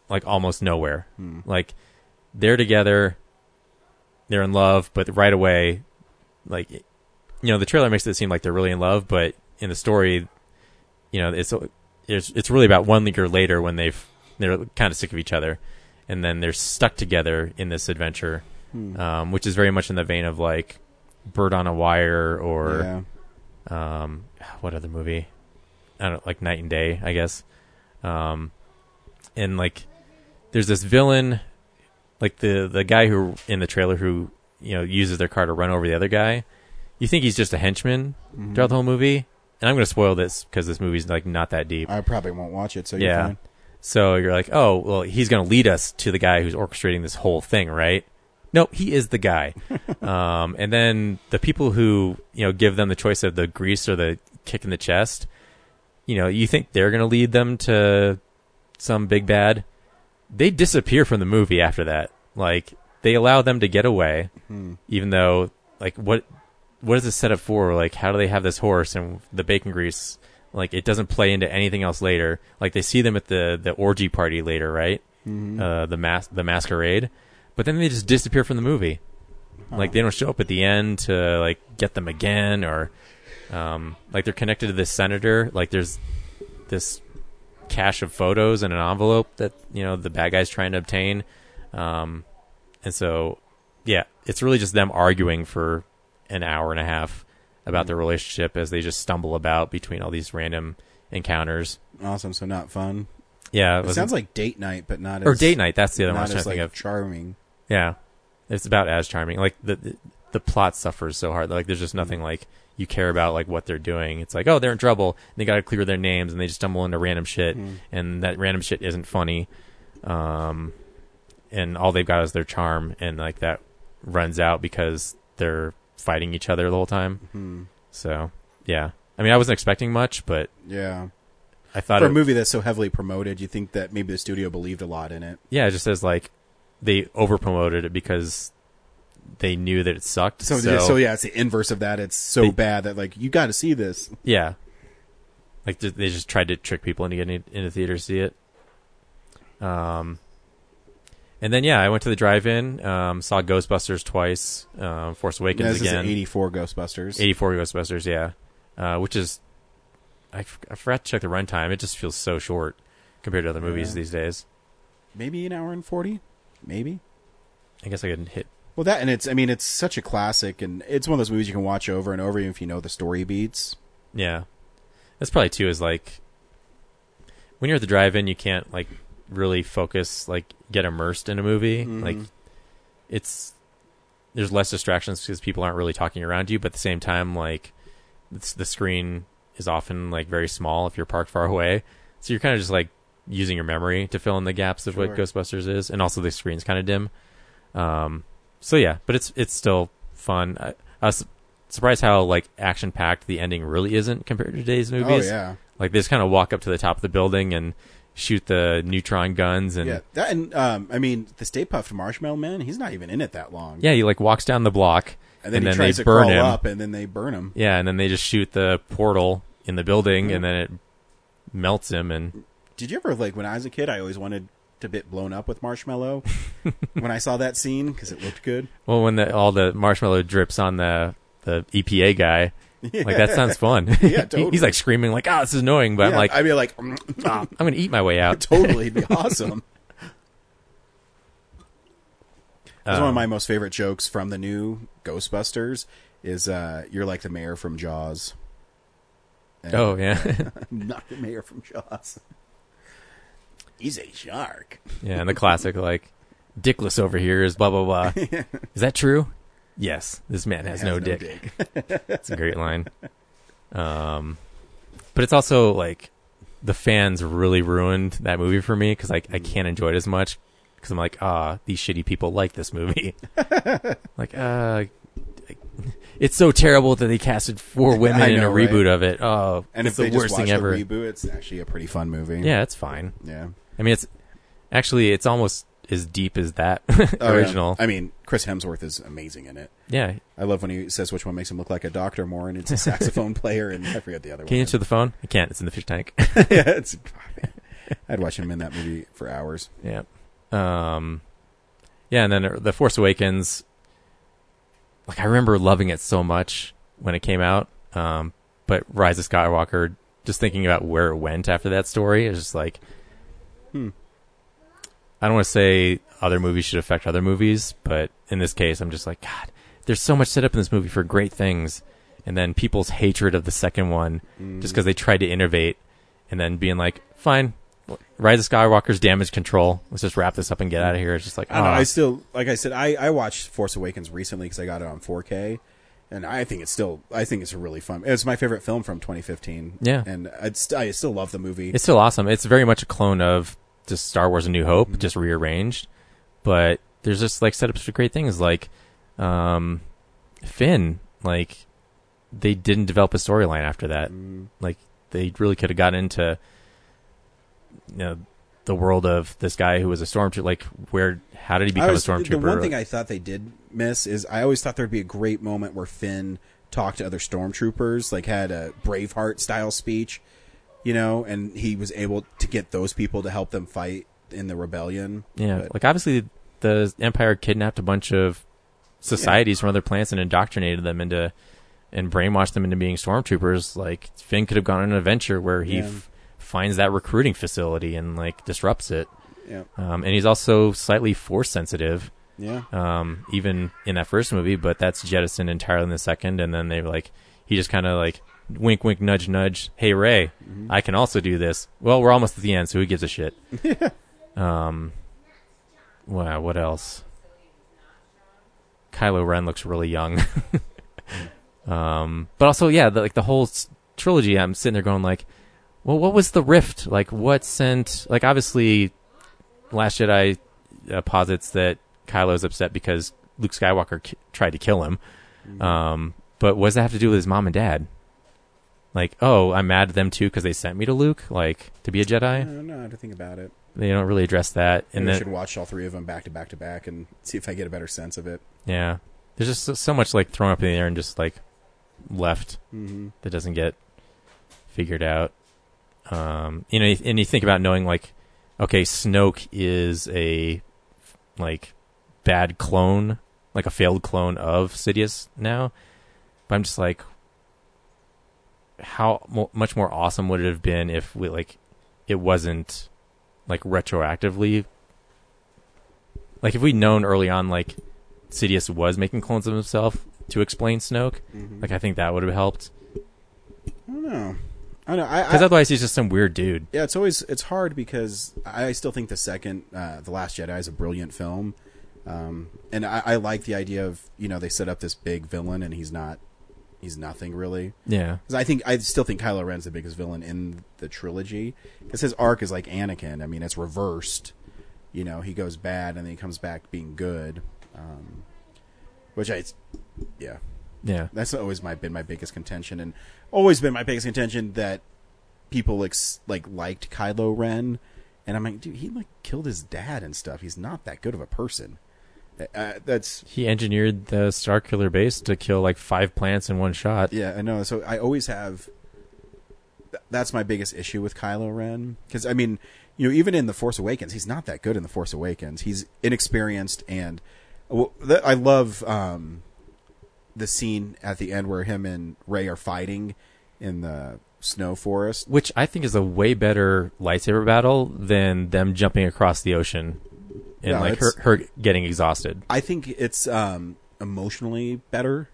like almost nowhere. Hmm. Like they're together, they're in love, but right away, like you know, the trailer makes it seem like they're really in love, but in the story, you know, it's it's it's really about one year later when they've they're kind of sick of each other, and then they're stuck together in this adventure, Hmm. um, which is very much in the vein of like Bird on a Wire or um, what other movie? I don't like Knight and Day, I guess. Um, and like, there's this villain, like the the guy who in the trailer who you know uses their car to run over the other guy. You think he's just a henchman Mhm. throughout the whole movie, and I'm going to spoil this because this movie's like not that deep. I probably won't watch it, so you're yeah. fine. So you're like, oh, well, he's going to lead us to the guy who's orchestrating this whole thing, right? No, he is the guy. um, and then the people who you know give them the choice of the grease or the kick in the chest, you know, you think they're going to lead them to some big bad. They disappear from the movie after that. Like they allow them to get away, even though like what what is this set up for? Like how do they have this horse and the bacon grease? Like it doesn't play into anything else later. Like they see them at the the orgy party later, right? Uh, the mas- the masquerade, but then they just disappear from the movie. Like they don't show up at the end to like get them again, or um, like they're connected to this senator. Like there's this cache of photos in an envelope that you know the bad guy's trying to obtain, um, and so yeah, it's really just them arguing for an hour and a half about their relationship as they just stumble about between all these random encounters. Awesome. So not fun. Yeah, It was- sounds like date night, but not as or date night. That's the other one I was trying as to like think of. charming. Yeah, it's about as charming. Like the, the the plot suffers so hard. Like there's just nothing like you care about like what they're doing. It's like oh they're in trouble. And they got to clear their names and they just stumble into random shit and that random shit isn't funny. Um, and all they've got is their charm and like that runs out because they're fighting each other the whole time. So yeah, I mean I wasn't expecting much, but Yeah. I thought For it, a movie that's so heavily promoted, you think that maybe the studio believed a lot in it. yeah, it just says like they over promoted it because they knew that it sucked. So, yeah, so yeah, it's the inverse of that. It's so They- bad that like you got to see this. Yeah. Like they just tried to trick people into getting into theater to see it. Um, and then yeah, I went to the drive-in, um, saw Ghostbusters twice, um, Force Awakens this again, '84 Ghostbusters. 84 Ghostbusters, yeah, uh, which is I, f- I forgot to check the runtime. It just feels so short compared to other movies Yeah. these days. Maybe an hour and forty. Maybe. I guess I could hit. Well, that and it's. I mean, it's such a classic, and it's one of those movies you can watch over and over, even if you know the story beats. Yeah, that's probably too. Is like when you're at the drive-in, you can't like really focus, like get immersed in a movie. Like it's there's less distractions because people aren't really talking around you, but at the same time, like the screen is often like very small if you're parked far away, so you're kind of just like using your memory to fill in the gaps of what Ghostbusters is, and also the screen's kind of dim. Um, so yeah, but it's it's still fun. I, I was surprised how like action packed the ending really isn't compared to today's movies. Oh yeah, Like they just kind of walk up to the top of the building and shoot the neutron guns and yeah. That and um, I mean, the Stay Puft Marshmallow Man. He's not even in it that long. yeah, he like walks down the block and then he they to burn crawl him. up, and then they burn him. Yeah, and then they just shoot the portal in the building Mm-hmm. and then it melts him and Did you ever like when I was a kid? I always wanted to bit blown up with marshmallow when I saw that scene because it looked good. well when the, all the marshmallow drips on the the EPA guy. Like that sounds fun. Yeah, totally. He's like screaming like, "Oh, this is annoying," but I'm like, I'd be like, mm, ah, mm, mm. "I'm going to eat my way out." totally, it'd be awesome. That's one of Um, my most favorite jokes from the new Ghostbusters. Is uh, you're like the mayor from Jaws. And- Oh yeah. I'm not the mayor from Jaws. He's a shark. Yeah, and the classic like dickless over here is blah blah blah. is that true? Yes, this man has, Has no, no dick. dick. It's a great line. Um, but it's also like the fans really ruined that movie for me because like I can't enjoy it as much because I'm like ah these shitty people like this movie. like uh, it's so terrible that they casted four women I in know, a right? reboot of it. Oh, And it's if they the worst just watch thing ever. the reboot, it's actually a pretty fun movie. yeah, it's fine. yeah. I mean, it's actually it's almost as deep as that Oh, yeah. original. I mean, Chris Hemsworth is amazing in it. yeah. I love when he says which one makes him look like a doctor more, and it's a saxophone player, and I forget the other Can you one. answer the phone? I can't. It's in the fish tank. yeah, it's. I'd watch him in that movie for hours. yeah. Um. Yeah, and then the Force Awakens. Like I remember loving it so much when it came out. Um, but Rise of Skywalker, just thinking about where it went after that story, is just like, Hmm. I don't want to say other movies should affect other movies, but in this case, I'm just like, God, there's so much set up in this movie for great things, and then people's hatred of the second one, just because they tried to innovate, and then being like, fine, Rise of Skywalker's damage control. Let's just wrap this up and get out of here. It's just like, I, know, ah. I still, like I said, I, I watched Force Awakens recently because I got it on 4K, and I think it's still, I think it's a really fun. It's my favorite film from 2015. Yeah. and I'd st- I still love the movie. It's still awesome. It's very much a clone of just Star Wars: A New Hope, Mm-hmm. just rearranged. But there's just like setups for great things, like um, Finn. Like they didn't develop a storyline after that. Mm. Like they really could have gotten into you know the world of this guy who was a stormtrooper. Like, where how did he become was- a stormtrooper? The one thing I thought they did miss is I always thought there'd be a great moment where Finn talked to other stormtroopers, like had a Braveheart style speech, you know, and he was able to get those people to help them fight in the rebellion. Yeah, But- like obviously the Empire kidnapped a bunch of societies from other planets and indoctrinated them into and brainwashed them into being stormtroopers. Like Finn could have gone on an adventure where he Yeah. f- finds that recruiting facility and like disrupts it. yeah, Um, and he's also slightly force sensitive, yeah, um, even in that first movie, but that's jettisoned entirely in the second. And then they like he just kind of like wink, wink, nudge, nudge. Hey Rey, I can also do this. Well, we're almost at the end, so who gives a shit? Um, wow, what else? Kylo Ren looks really young. um, but also, yeah, the, like the whole s- trilogy, I'm sitting there going like, well, what was the rift? Like, what sent? Like, obviously, Last Jedi uh, posits that Kylo's upset because Luke Skywalker ki- tried to kill him. Um, but what does that have to do with his mom and dad? Like, oh, I'm mad at them too because they sent me to Luke, like to be a Jedi. don't know how to think about it. They don't really address that, And and I then should watch all three of them back to back to back and see if I get a better sense of it. yeah, there's just so, so much like thrown up in the air and just like left Mm-hmm. that doesn't get figured out. Um, you know, and you think about knowing like, okay, Snoke is a like bad clone, like a failed clone of Sidious now, but I'm just like, how mo- much more awesome would it have been if we like it wasn't like retroactively like if we'd known early on like Sidious was making clones of himself to explain Snoke, Mm-hmm. like I think that would have helped. I don't know. I don't know. I, Because otherwise, he's just some weird dude. yeah, it's always it's hard because I still think the second, uh, the Last Jedi, is a brilliant film, um, and I, I like the idea of you know they set up this big villain and he's not, he's nothing really. Yeah, 'Cause I think I still think Kylo Ren's the biggest villain in the trilogy because his arc is like Anakin. I mean, it's reversed. You know, he goes bad and then he comes back being good, um, which I, yeah, yeah, that's always my been my biggest contention and always been my biggest contention that people ex, like liked Kylo Ren, and I'm like, dude, he like killed his dad and stuff. He's not that good of a person. Uh, that's he engineered the Starkiller base to kill like five plants in one shot. Yeah, I know. So I always have. th- That's my biggest issue with Kylo Ren because I mean, you know, even in the Force Awakens, he's not that good in the Force Awakens. He's inexperienced, and well, th- I love um, the scene at the end where him and Rey are fighting in the snow forest. Which I think is a way better lightsaber battle than them jumping across the ocean and like her, her getting exhausted. I think it's um, emotionally better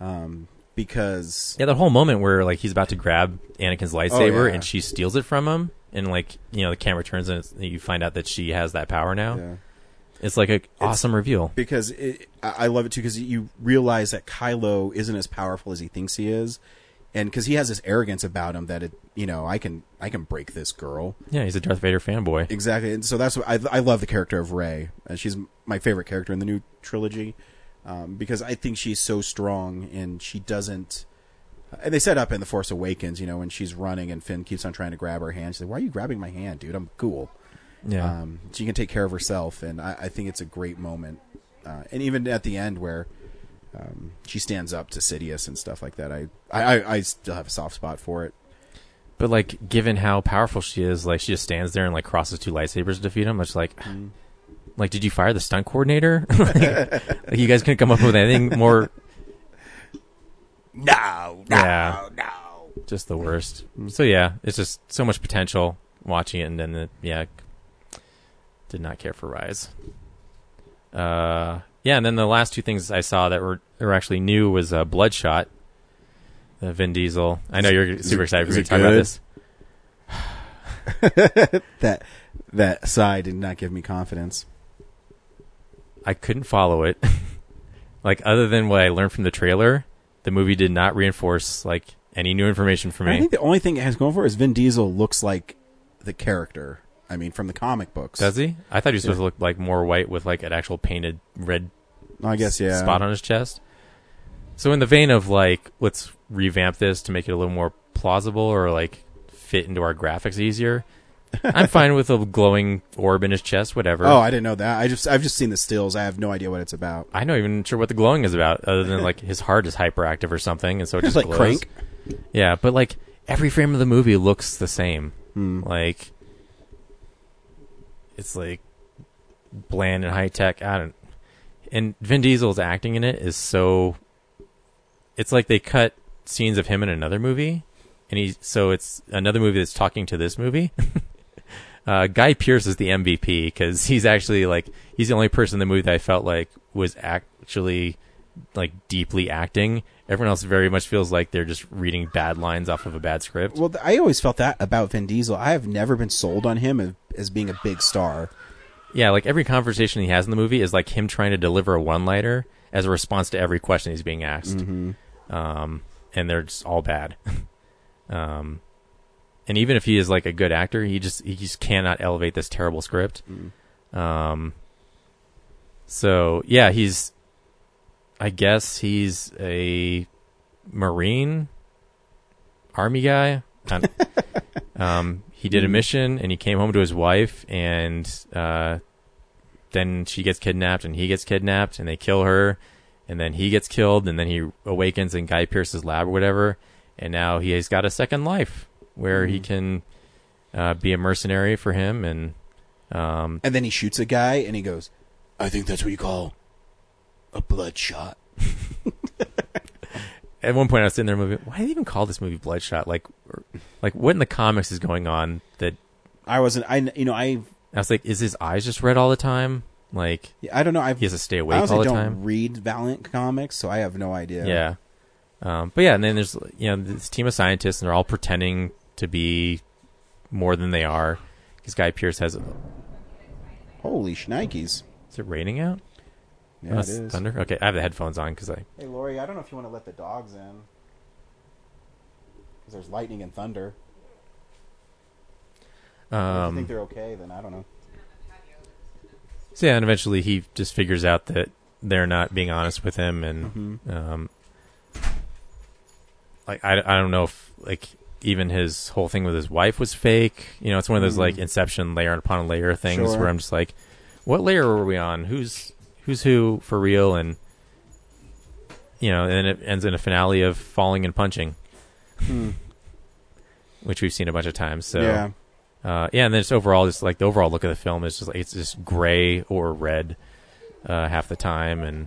um, because Yeah, the whole moment where like he's about to grab Anakin's lightsaber Oh, yeah. and she steals it from him, and like you know the camera turns and you find out that she has that power now. yeah. It's like an awesome reveal. because it, I I love it too because you realize that Kylo isn't as powerful as he thinks he is, and because he has this arrogance about him that it you know I can I can break this girl Yeah, he's a Darth Vader fanboy. exactly, and so that's what I I love the character of Rey. and she's my favorite character in the new trilogy um, because I think she's so strong and she doesn't. And they set up in the Force Awakens, you know, when she's running and Finn keeps on trying to grab her hand. She's like, "Why are you grabbing my hand, dude? I'm cool." Yeah, Um, she can take care of herself, and I, I think it's a great moment. Uh, and even at the end where um, she stands up to Sidious and stuff like that, I, I, I- I still have a soft spot for it. but like given how powerful she is, like she just stands there and like crosses two lightsabers to defeat him. It's like, Mm. like did you fire the stunt coordinator? like, like, you guys couldn't come up with anything more. No, no, Yeah. no. Just the worst. So yeah, it's just so much potential watching it, and then it, yeah, did not care for Rise. Uh, yeah, and then the last two things I saw that were were actually new was uh, Bloodshot. Uh, Vin Diesel. I know you're Is super it- excited for me to talk about this. That that side did not give me confidence. I couldn't follow it. like other than what I learned from the trailer, the movie did not reinforce like any new information for me. I think the only thing it has going for it is Vin Diesel looks like the character. I mean, from the comic books. Does he? I thought he was supposed to look like more white with like an actual painted red I guess yeah. spot on his chest. So in the vein of like, let's revamp this to make it a little more plausible or like fit into our graphics easier. I'm fine with a glowing orb in his chest, whatever. Oh, I didn't know that. I just I've just seen the stills. I have no idea what it's about. I'm not even sure what the glowing is about, other than like his heart is hyperactive or something, and so it just like glows. Crank. Yeah, but like every frame of the movie looks the same. Hmm. Like it's like bland and high tech. I don't. And Vin Diesel's acting in it is so. It's like they cut scenes of him in another movie, and he so it's another movie that's talking to this movie. uh, Guy Pearce is the MVP because he's actually like he's the only person in the movie that I felt like was actually like deeply acting. Everyone else very much feels like they're just reading bad lines off of a bad script. Well, I always felt that about Vin Diesel. I have never been sold on him as, being a big star. Yeah, like every conversation he has in the movie is like him trying to deliver a one-liner as a response to every question he's being asked, um, and they're just all bad. um, and even if he is like a good actor, he just he just cannot elevate this terrible script. Um, so yeah, he's. I guess he's a marine, army guy. I don't- um, he did a mission and he came home to his wife, and uh, then she gets kidnapped and he gets kidnapped, and they kill her, and then he gets killed, and then he awakens in Guy Pearce's lab or whatever, and now he has got a second life where he can uh, be a mercenary for him, and um, And then he shoots a guy, and he goes, "I think that's what you call a bloodshot." at one point I was sitting there moving. Why do they even call this movie Bloodshot? Like, like what in the comics is going on? That I wasn't. I you know I I was like, is his eyes just red all the time? Like I don't know. I've, he has to stay awake all the don't time. read Valiant comics, so I have no idea. Yeah. Um, but yeah, and then there's you know this team of scientists, and they're all pretending to be more than they are. Because Guy Pearce has. Holy shnikes! Is it raining out? Yeah, Oh, it it's. Thunder. Okay, I have the headphones on because I. Hey, Lori, I don't know if you want to let the dogs in. Because there's lightning and thunder. if you Um, think they're okay, then I don't know. So yeah, and eventually he just figures out that they're not being honest with him, and um, like I, I don't know if like even his whole thing with his wife was fake. You know, it's one of those like Inception layer upon layer things Sure. where I'm just like, what layer were we on? Who's who's who for real? And you know, and then it ends in a finale of falling and punching, which we've seen a bunch of times. So yeah. uh, yeah, and then just overall, just like the overall look of the film is just like it's just gray or red uh, half the time, and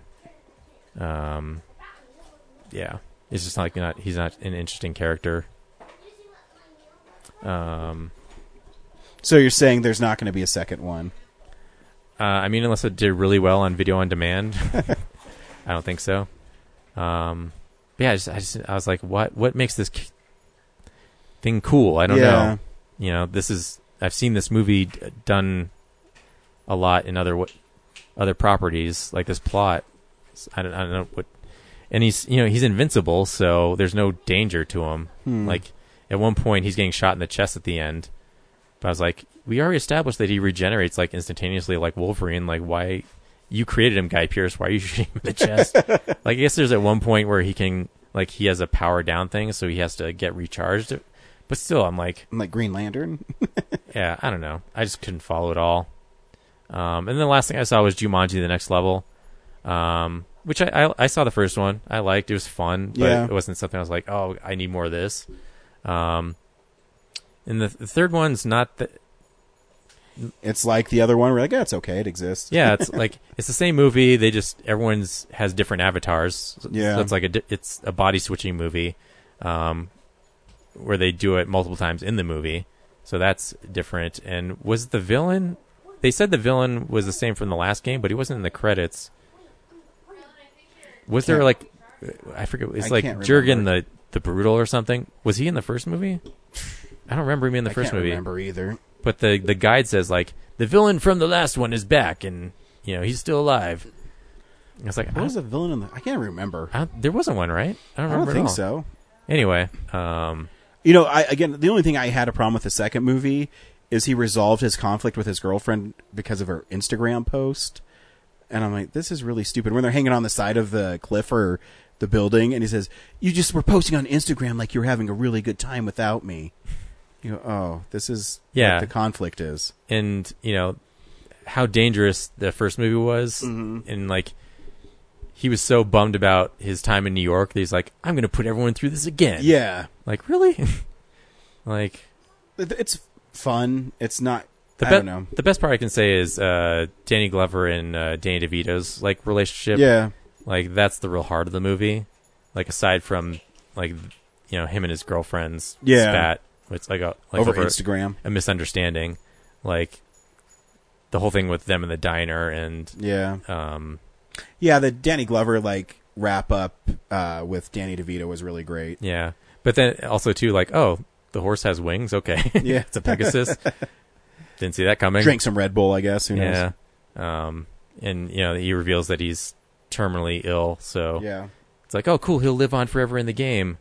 um, yeah, it's just like not he's not an interesting character. Um, So you're saying there's not going to be a second one? Uh, I mean, unless it did really well on video on demand, I don't think so. Um, but yeah, I just, I just I was like, what what makes this k- thing cool? I don't Yeah. know. you know this is i've seen this movie d- done a lot in other what other properties like this plot I don't, I don't know what and he's you know he's invincible so there's no danger to him like at one point he's getting shot in the chest at the end but i was like we already established that he regenerates like instantaneously like wolverine like why you created him guy pearce why are you shooting him in the chest like i guess there's at one point where he can like he has a power down thing so he has to get recharged but still i'm like Like Green Lantern? yeah, I don't know. I just couldn't follow it all. Um, and then the last thing I saw was Jumanji: The Next Level, um, which I, I I saw the first one. I liked. It was fun, but Yeah. it wasn't something I was like, oh, I need more of this. Um, and the, the third one's not the it's like the other one. We're like, yeah, it's okay. It exists. yeah. It's like it's the same movie. They just everyone's has different avatars. Yeah. so it's like a it's a body switching movie, um, where they do it multiple times in the movie. So that's different. And was the villain? They said the villain was the same from the last game, but he wasn't in the credits. Was there like I forget? It's I like Jurgen the the brutal or something. Was he in the first movie? I don't remember him in the I first movie remember either. But the the guide says like the villain from the last one is back and you know he's still alive. I was like, I What was don't- the villain in the? I can't remember. I there wasn't one, right? I don't I remember. at think so. Anyway, um, You know, I again, the only thing I had a problem with the second movie is he resolved his conflict with his girlfriend because of her Instagram post, and I'm like, this is really stupid. When they're hanging on the side of the cliff or the building, and he says, "You just were posting on Instagram like you were having a really good time without me." You go, "Oh, this is Yeah. what the conflict is." and you know how dangerous the first movie was, and like he was so bummed about his time in New York that he's like, "I'm going to put everyone through this again." Yeah, like really, like it's fun. It's not. the I don't know. The best part I can say is uh, Danny Glover and uh, Danny DeVito's like relationship. Yeah, like that's the real heart of the movie. Like aside from like you know him and his girlfriend's Yeah. spat, it's like a like over Instagram. a misunderstanding. Like the whole thing with them in the diner and Yeah, um yeah. The Danny Glover like wrap up uh, with Danny DeVito was really great. yeah. But then also too like oh the horse has wings okay Yeah. it's a Pegasus didn't see that coming Drink some Red Bull, I guess. Who knows? yeah um and you know he reveals that he's terminally ill so Yeah, it's like oh cool he'll live on forever in the game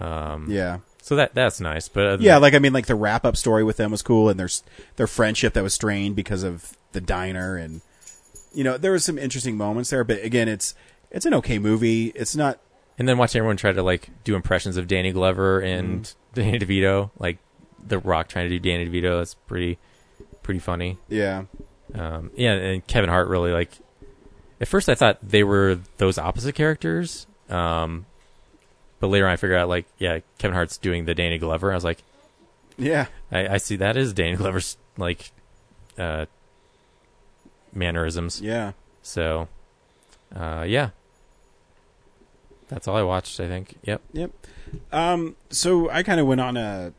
um yeah. So that that's nice but Yeah, like I mean, like the wrap up story with them was cool, and their their friendship that was strained because of the diner, and you know there was some interesting moments there. But again, it's it's an okay movie. It's not. And then watching everyone try to like do impressions of Danny Glover and Mm-hmm. Danny DeVito, like The Rock trying to do Danny DeVito. That's pretty, pretty funny. Yeah, Um, yeah, and Kevin Hart really like. At first, I thought they were those opposite characters, um, but later on I figured out like, yeah, Kevin Hart's doing the Danny Glover. I was like, yeah, I, I see that is Danny Glover's like uh, mannerisms. yeah. So, uh, yeah, that's all I watched. I think. Yep. Yep. Um, so I kind of went on a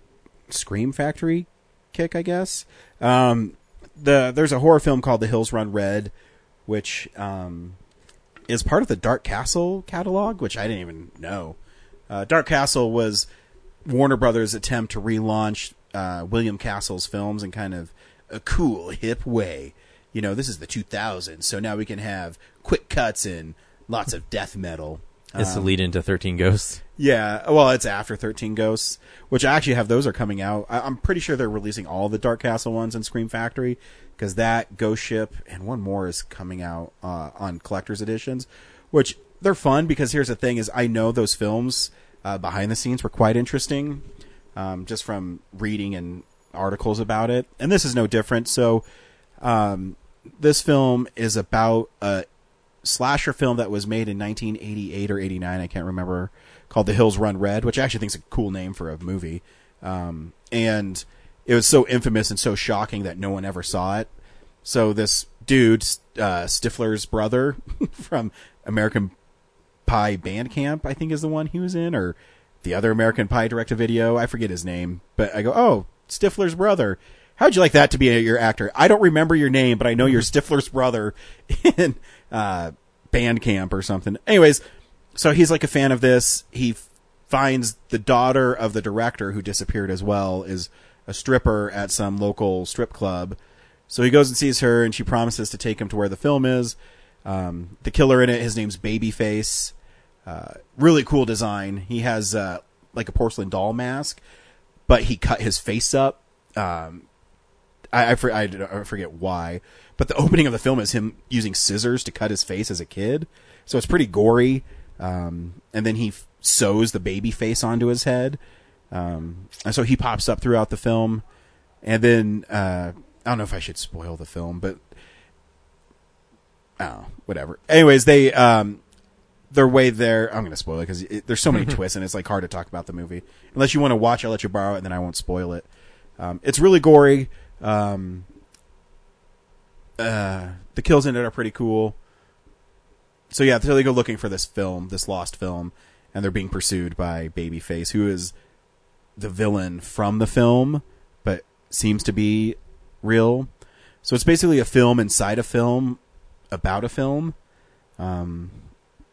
Scream Factory kick, I guess. Um, the there's a horror film called The Hills Run Red, which um, is part of the Dark Castle catalog, which I didn't even know. Uh, Dark Castle was Warner Brothers' attempt to relaunch uh, William Castle's films in kind of a cool, hip way. You know, this is the 2000s, so now we can have quick cuts and lots of death metal. It's the Um, lead into Thirteen Ghosts. yeah, well, it's after Thirteen Ghosts, which I actually have those are coming out. I, I'm pretty sure they're releasing all the Dark Castle ones in Scream Factory because that Ghost Ship and one more is coming out uh, on collector's editions, which they're fun because here's the thing: is I know those films uh, behind the scenes were quite interesting, um, just from reading and articles about it, and this is no different. So, um, this film is about a slasher film that was made in 1988 or 89 i can't remember called the hills run red which i actually think is a cool name for a movie. Um, and it was so infamous and so shocking that no one ever saw it. So this dude uh, stifler's brother from american pie band camp i think is the one he was in or the other american pie direct to video i forget his name but i go oh stifler's brother How'd you like that to be a, your actor? I don't remember your name, but I know you're Stifler's brother in uh, Band Camp or something. Anyways, so he's like a fan of this. He finds the daughter of the director who disappeared as well is a stripper at some local strip club. So he goes and sees her, and she promises to take him to where the film is. Um, the killer in it, his name's Babyface. Uh, really cool design. He has uh, like a porcelain doll mask, but he cut his face up. Um, I, I, for, I, I forget why, but the opening of the film is him using scissors to cut his face as a kid. So it's pretty gory. Um, and then he f- sews the baby face onto his head. Um, and so he pops up throughout the film. And then, uh, I don't know if I should spoil the film, but, oh, whatever. Anyways, they, um, their way there, I'm going to spoil it because there's so many twists and it's like hard to talk about the movie. Unless you want to watch, I'll let you borrow it and then I won't spoil it. Um, it's really gory. Um, uh, the kills in it are pretty cool. So yeah, so they go looking for this film, this lost film, and they're being pursued by Babyface, who is the villain from the film, but seems to be real. So it's basically a film inside a film about a film. Um,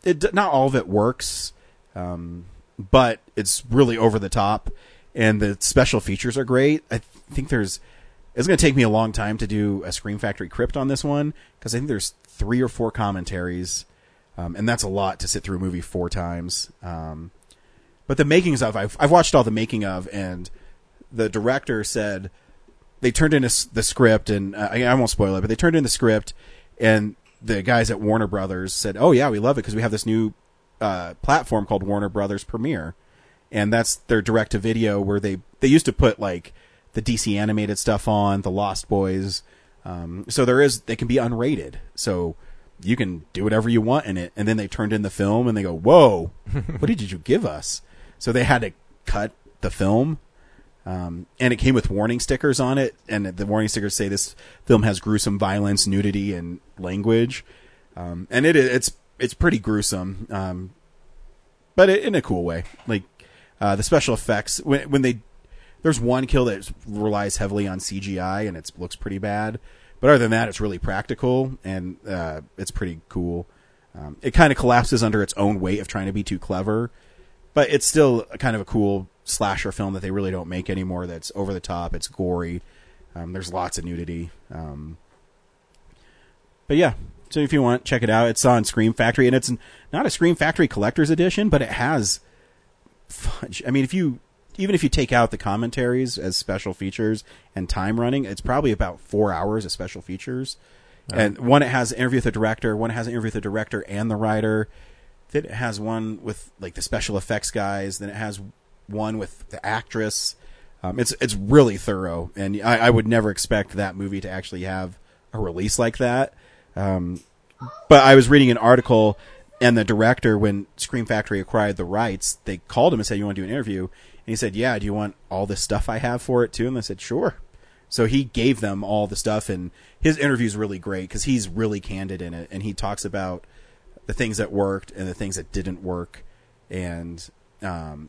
it not all of it works, um, but it's really over the top, and the special features are great. I think there's it's going to take me a long time to do a Scream Factory crypt on this one because I think there's three or four commentaries, um, and that's a lot to sit through a movie four times. Um, but the makings of I've, I've watched all the making of, and the director said they turned in a the script, and uh, I, I won't spoil it, but they turned in the script, and the guys at Warner Brothers said, "Oh yeah, we love it because we have this new uh, platform called Warner Brothers Premiere, and that's their direct to video where they they used to put like the DC animated stuff on, the Lost Boys. Um, so there is they can be unrated, so you can do whatever you want in it. And then they turned in the film, and they go, "Whoa, what did you give us?" So they had to cut the film um, and it came with warning stickers on it, and the warning stickers say this film has gruesome violence, nudity, and language. Um, and it it's it's pretty gruesome, um, but in a cool way. Like uh, the special effects when when they there's one kill that relies heavily on CGI and it looks pretty bad, but other than that, it's really practical and uh, it's pretty cool. Um, it kind of collapses under its own weight of trying to be too clever, but it's still kind of a cool slasher film that they really don't make anymore. That's over the top. It's gory. Um, there's lots of nudity. Um, but yeah, so if you want, check it out. It's on Scream Factory, and it's not a Scream Factory collector's edition, but it has fudge. I mean, if you even if you take out the commentaries as special features and time running, it's probably about four hours of special features. And one it has an interview with the director, one has an interview with the director and the writer. Then it has one with like the special effects guys. Then it has one with the actress. Um, it's it's really thorough, and I, I would never expect that movie to actually have a release like that. Um, but I was reading an article, and the director, when Scream Factory acquired the rights, they called him and said, "You want to do an interview?" And he said, "Yeah. Do you want all the stuff I have for it too?" And they said, "Sure." So he gave them all the stuff, and his interview is really great because he's really candid in it, and he talks about the things that worked and the things that didn't work, and um,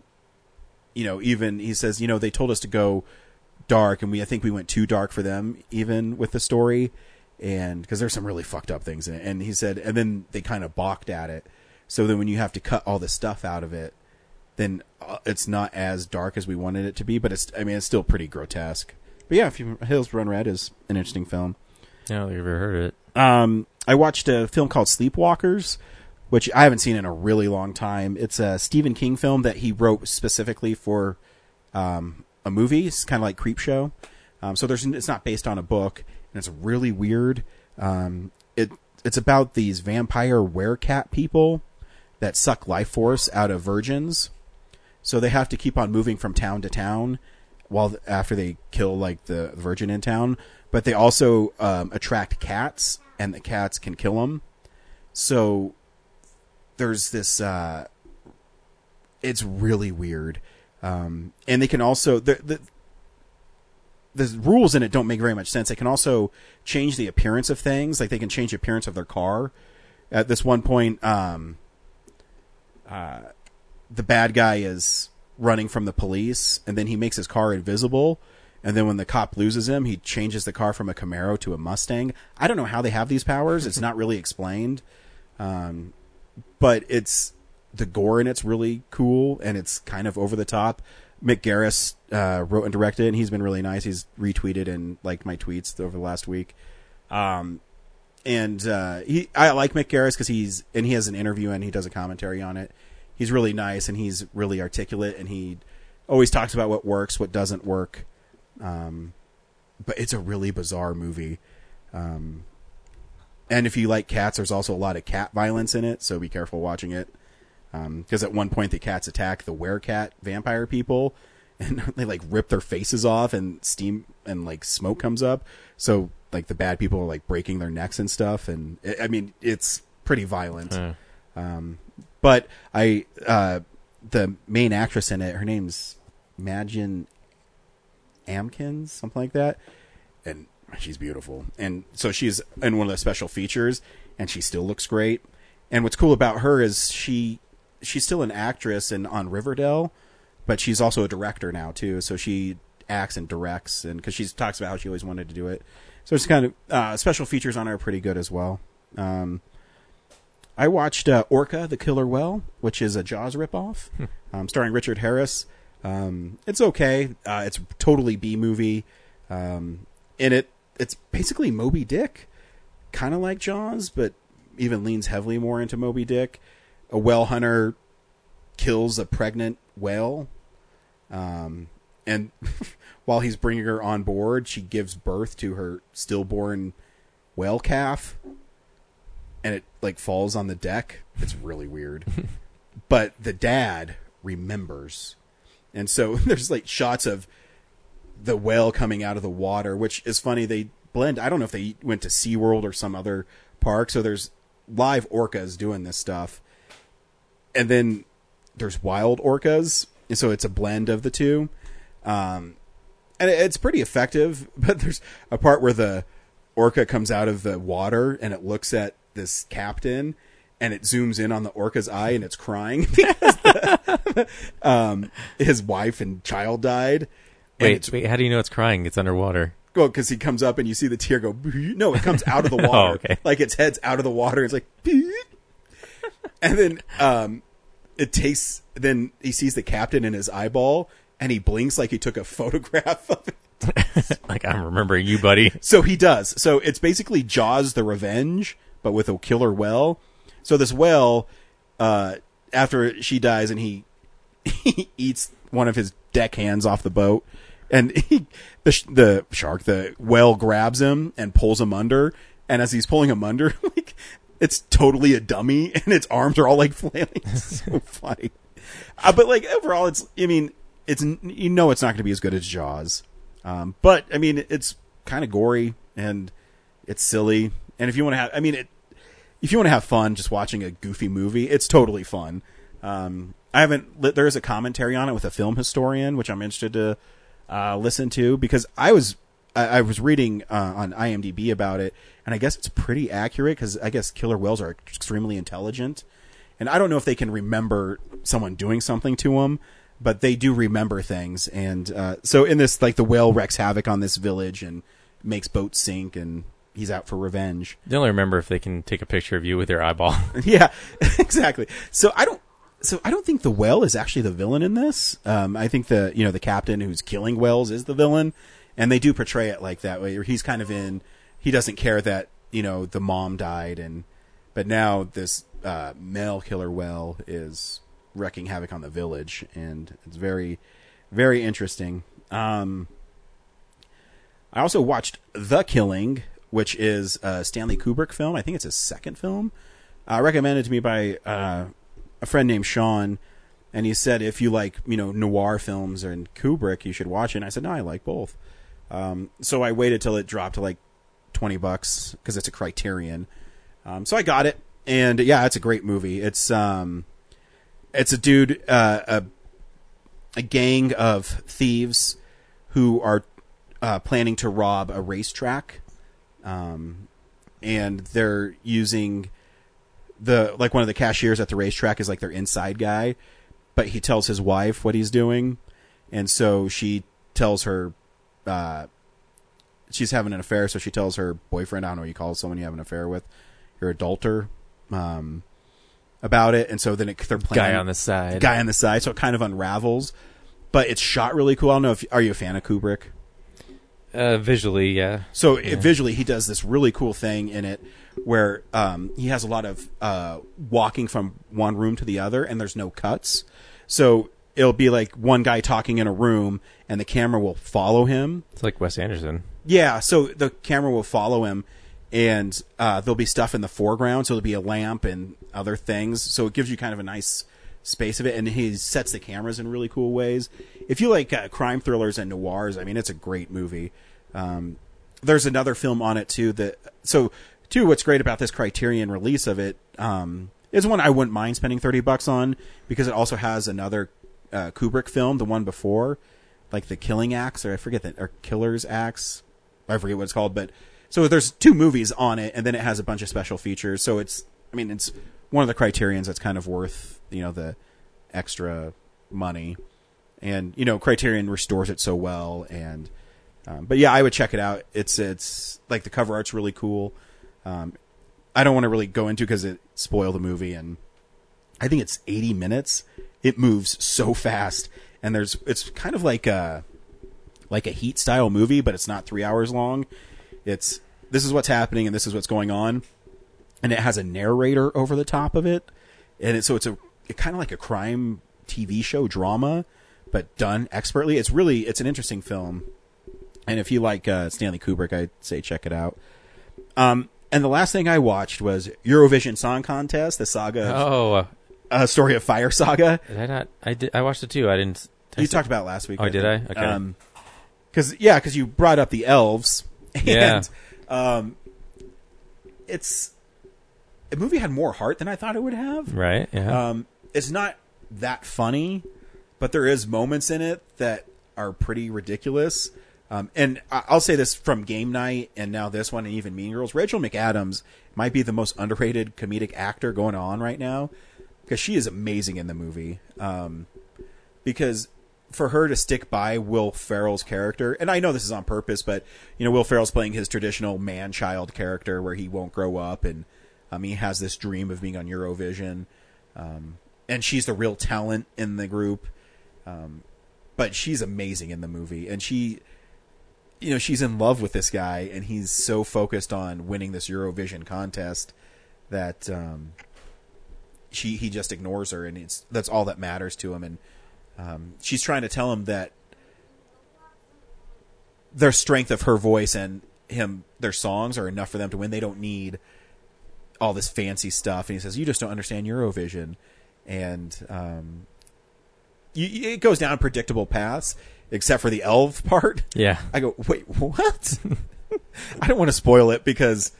you know, even he says, you know, they told us to go dark, and we I think we went too dark for them, even with the story, and because there's some really fucked up things in it. And he said, and then they kind of balked at it. So then when you have to cut all the stuff out of it, then uh, it's not as dark as we wanted it to be. But it's, I mean, it's still pretty grotesque. But yeah, if you, Hills Run Red is an interesting film. I don't think I've ever heard of it. Um, I watched a film called Sleepwalkers, which I haven't seen in a really long time. It's a Stephen King film that he wrote specifically for um, a movie. It's kind of like Creepshow. Um, so there's it's not based on a book, and it's really weird. Um, it it's about these vampire werecat people that suck life force out of virgins. So they have to keep on moving from town to town while after they kill like the virgin in town, but they also um, attract cats, and the cats can kill them. So there's this. Uh, it's really weird, um, and they can also the, the the rules in it don't make very much sense. They can also change the appearance of things, like they can change the appearance of their car. At this one point, um, uh, the bad guy is running from the police, and then he makes his car invisible. And then when the cop loses him, he changes the car from a Camaro to a Mustang. I don't know how they have these powers. It's not really explained. Um, but it's the gore in it's really cool and it's kind of over the top. Mick Garris uh, wrote and directed, and he's been really nice. He's retweeted and liked my tweets over the last week. Um, and uh, he, I like Mick Garris because he's and he has an interview and he does a commentary on it. He's really nice and he's really articulate and he always talks about what works, what doesn't work. Um, but it's a really bizarre movie. Um, and if you like cats, there's also a lot of cat violence in it, so be careful watching it. Because at one point the cats attack the werecat vampire people, and they like rip their faces off, and steam and like smoke comes up. So like the bad people are like breaking their necks and stuff, and I mean it's pretty violent. Huh. Um, but I, uh, the main actress in it, her name's Magin Amkins, something like that, she's beautiful. And so she's in one of the special features, and she still looks great. And what's cool about her is she she's still an actress and on Riverdale, but she's also a director now too. So she acts and directs, and because she talks about how she always wanted to do it. So it's kind of uh, special features on her are pretty good as well. Um, I watched uh, Orca, the Killer Whale, which is a Jaws ripoff, um, starring Richard Harris. Um, it's okay. Uh, it's totally B movie. Um, and it it's basically Moby Dick, kind of like Jaws, but even leans heavily more into Moby Dick. A whale hunter kills a pregnant whale, um, and while he's bringing her on board, she gives birth to her stillborn whale calf, and it like falls on the deck. It's really weird. but the dad remembers, and so there's like shots of the whale coming out of the water, which is funny. They blend. I don't know if they went to SeaWorld or some other park. So there's live orcas doing this stuff, and then there's wild orcas, and so it's a blend of the two. Um, and it's pretty effective. But there's a part where the orca comes out of the water and it looks at this captain. And it zooms in on the orca's eye and it's crying because the, um, his wife and child died. Wait, wait, how do you know it's crying? It's underwater. well, because he comes up and you see the tear go. No, it comes out of the water. Oh, okay. Like its head's out of the water. It's like, and then um, it tastes. Then he sees the captain in his eyeball, and he blinks like he took a photograph of it. like I'm remembering you, buddy. So he does. So it's basically Jaws: The Revenge, but with a killer whale. So this whale, uh, after she dies, and he he eats one of his deck hands off the boat, and he, the the shark, the whale grabs him and pulls him under, and as he's pulling him under, like it's totally a dummy, and its arms are all like flailing. It's so funny. Uh, but like overall, it's I mean, it's you know it's not going to be as good as Jaws, um, but I mean it's kind of gory and it's silly, and if you want to have, I mean it if you want to have fun just watching a goofy movie, it's totally fun. Um, I haven't. There is a commentary on it with a film historian, which I'm interested to uh, listen to because I was I, I was reading uh, on IMDb about it, and I guess it's pretty accurate because I guess killer whales are extremely intelligent, and I don't know if they can remember someone doing something to them, but they do remember things, and uh, so in this, like the whale wreaks havoc on this village and makes boats sink, and he's out for revenge. They only remember if they can take a picture of you with their eyeball. yeah, exactly. So I don't. So I don't think the whale is actually the villain in this. Um, I think the you know the captain who's killing whales is the villain, and they do portray it like that way. He's kind of in. He doesn't care that you know the mom died, and but now this uh, male killer whale is wreaking havoc on the village, and it's very, very interesting. Um, I also watched The Killing, which is a Stanley Kubrick film. I think it's his second film. Uh, recommended to me by uh, a friend named Sean, and he said if you like you know noir films and Kubrick, you should watch it. And I said no, I like both. Um, so I waited till it dropped to like twenty bucks because it's a Criterion. Um, so I got it, and yeah, it's a great movie. It's um, it's a dude, uh, a a gang of thieves who are uh, planning to rob a racetrack, um, and they're using the like one of the cashiers at the racetrack is like their inside guy, but he tells his wife what he's doing, and so she tells her uh, she's having an affair, so she tells her boyfriend, I don't know what you call someone you have an affair with, your adulter, um, about it, and so then it, they're planning Guy on the side. guy on the side, so it kind of unravels. But it's shot really cool. I don't know if are you a fan of Kubrick? Uh, visually, yeah. So it, visually, he does this really cool thing in it where um, he has a lot of uh, walking from one room to the other, and there's no cuts. So it'll be like one guy talking in a room, and the camera will follow him. It's like Wes Anderson. Yeah, so the camera will follow him, and uh, there'll be stuff in the foreground. So there'll be a lamp and other things. So it gives you kind of a nice space of it, and he sets the cameras in really cool ways. If you like uh, crime thrillers and noirs, I mean, it's a great movie. Um, there's another film on it too. That so too. What's great about this Criterion release of it um, is one I wouldn't mind spending thirty bucks on because it also has another uh, Kubrick film, the one before, like the Killing Axe, or I forget that, or Killer's Axe. I forget what it's called, but so there's two movies on it, and then it has a bunch of special features. So it's, I mean, it's one of the criterions that's kind of worth, you know, the extra money. And you know, Criterion restores it so well, and um, but yeah, I would check it out. It's it's like the cover art's really cool. Um, I don't want to really go into because it spoil the movie, and I think it's 80 minutes. It moves so fast, and there's it's kind of like a like a heat style movie, but it's not three hours long. It's this is what's happening and this is what's going on, and it has a narrator over the top of it, and it, so it's a it kind of like a crime TV show drama, but done expertly. It's really it's an interesting film, and if you like uh, Stanley Kubrick, I'd say check it out. Um, and the last thing I watched was Eurovision Song Contest, the saga. Of, Oh, uh, uh, story of Fire Saga. Did I not? I did. I watched it too. I didn't. You talked about it last week. Oh, did I? Okay. Um, cause yeah, cause you brought up the elves. And, Yeah. Um, it's, the movie had more heart than I thought it would have. Right. Yeah. Um, it's not that funny, but there is moments in it that are pretty ridiculous. Um, and I'll say this from Game Night and now this one and even Mean Girls. Rachel McAdams might be the most underrated comedic actor going on right now because she is amazing in the movie. Um, because for her to stick by Will Ferrell's character, and I know this is on purpose, but you know Will Ferrell's playing his traditional man-child character where he won't grow up, and um, he has this dream of being on Eurovision, um, and she's the real talent in the group. Um, but she's amazing in the movie, and she, you know, she's in love with this guy, and he's so focused on winning this Eurovision contest that um, she he just ignores her, and it's that's all that matters to him, and um, she's trying to tell him that their strength of her voice and him their songs are enough for them to win. They don't need all this fancy stuff. And he says, "You just don't understand Eurovision," and um, it goes down predictable paths, except for the elf part. yeah. I go, wait, what? I don't want to spoil it because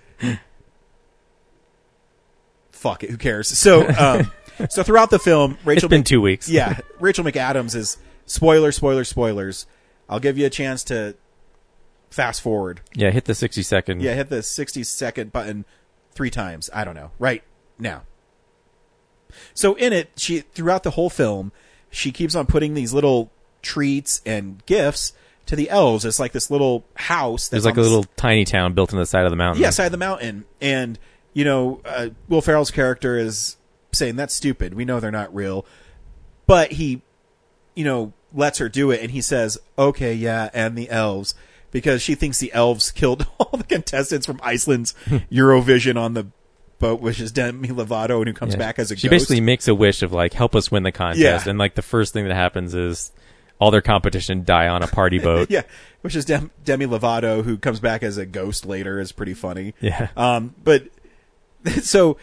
fuck it, who cares? So, um, so throughout the film, Rachel It's been Mc- two weeks. yeah, Rachel McAdams is spoiler, spoiler, spoilers. I'll give you a chance to fast forward. Yeah. Hit the sixty second. Yeah, hit the 60 second button three times. I don't know. Right now. So in it, she throughout the whole film, she keeps on putting these little treats and gifts to the elves. It's like this little house. That's There's like a little tiny town built on the side of the mountain. yeah, side of the mountain. And, you know, uh, Will Ferrell's character is saying, that's stupid. We know they're not real. But he, you know, lets her do it. And he says, okay, yeah, and the elves. Because she thinks the elves killed all the contestants from Iceland's Eurovision on the boat, which is Demi Lovato, and who comes Yeah. back as a she ghost. basically makes a wish of like help us win the contest, Yeah. and like the first thing that happens is all their competition die on a party boat. yeah, which is Dem- Demi Lovato, who comes back as a ghost later, is pretty funny. Yeah. Um, but so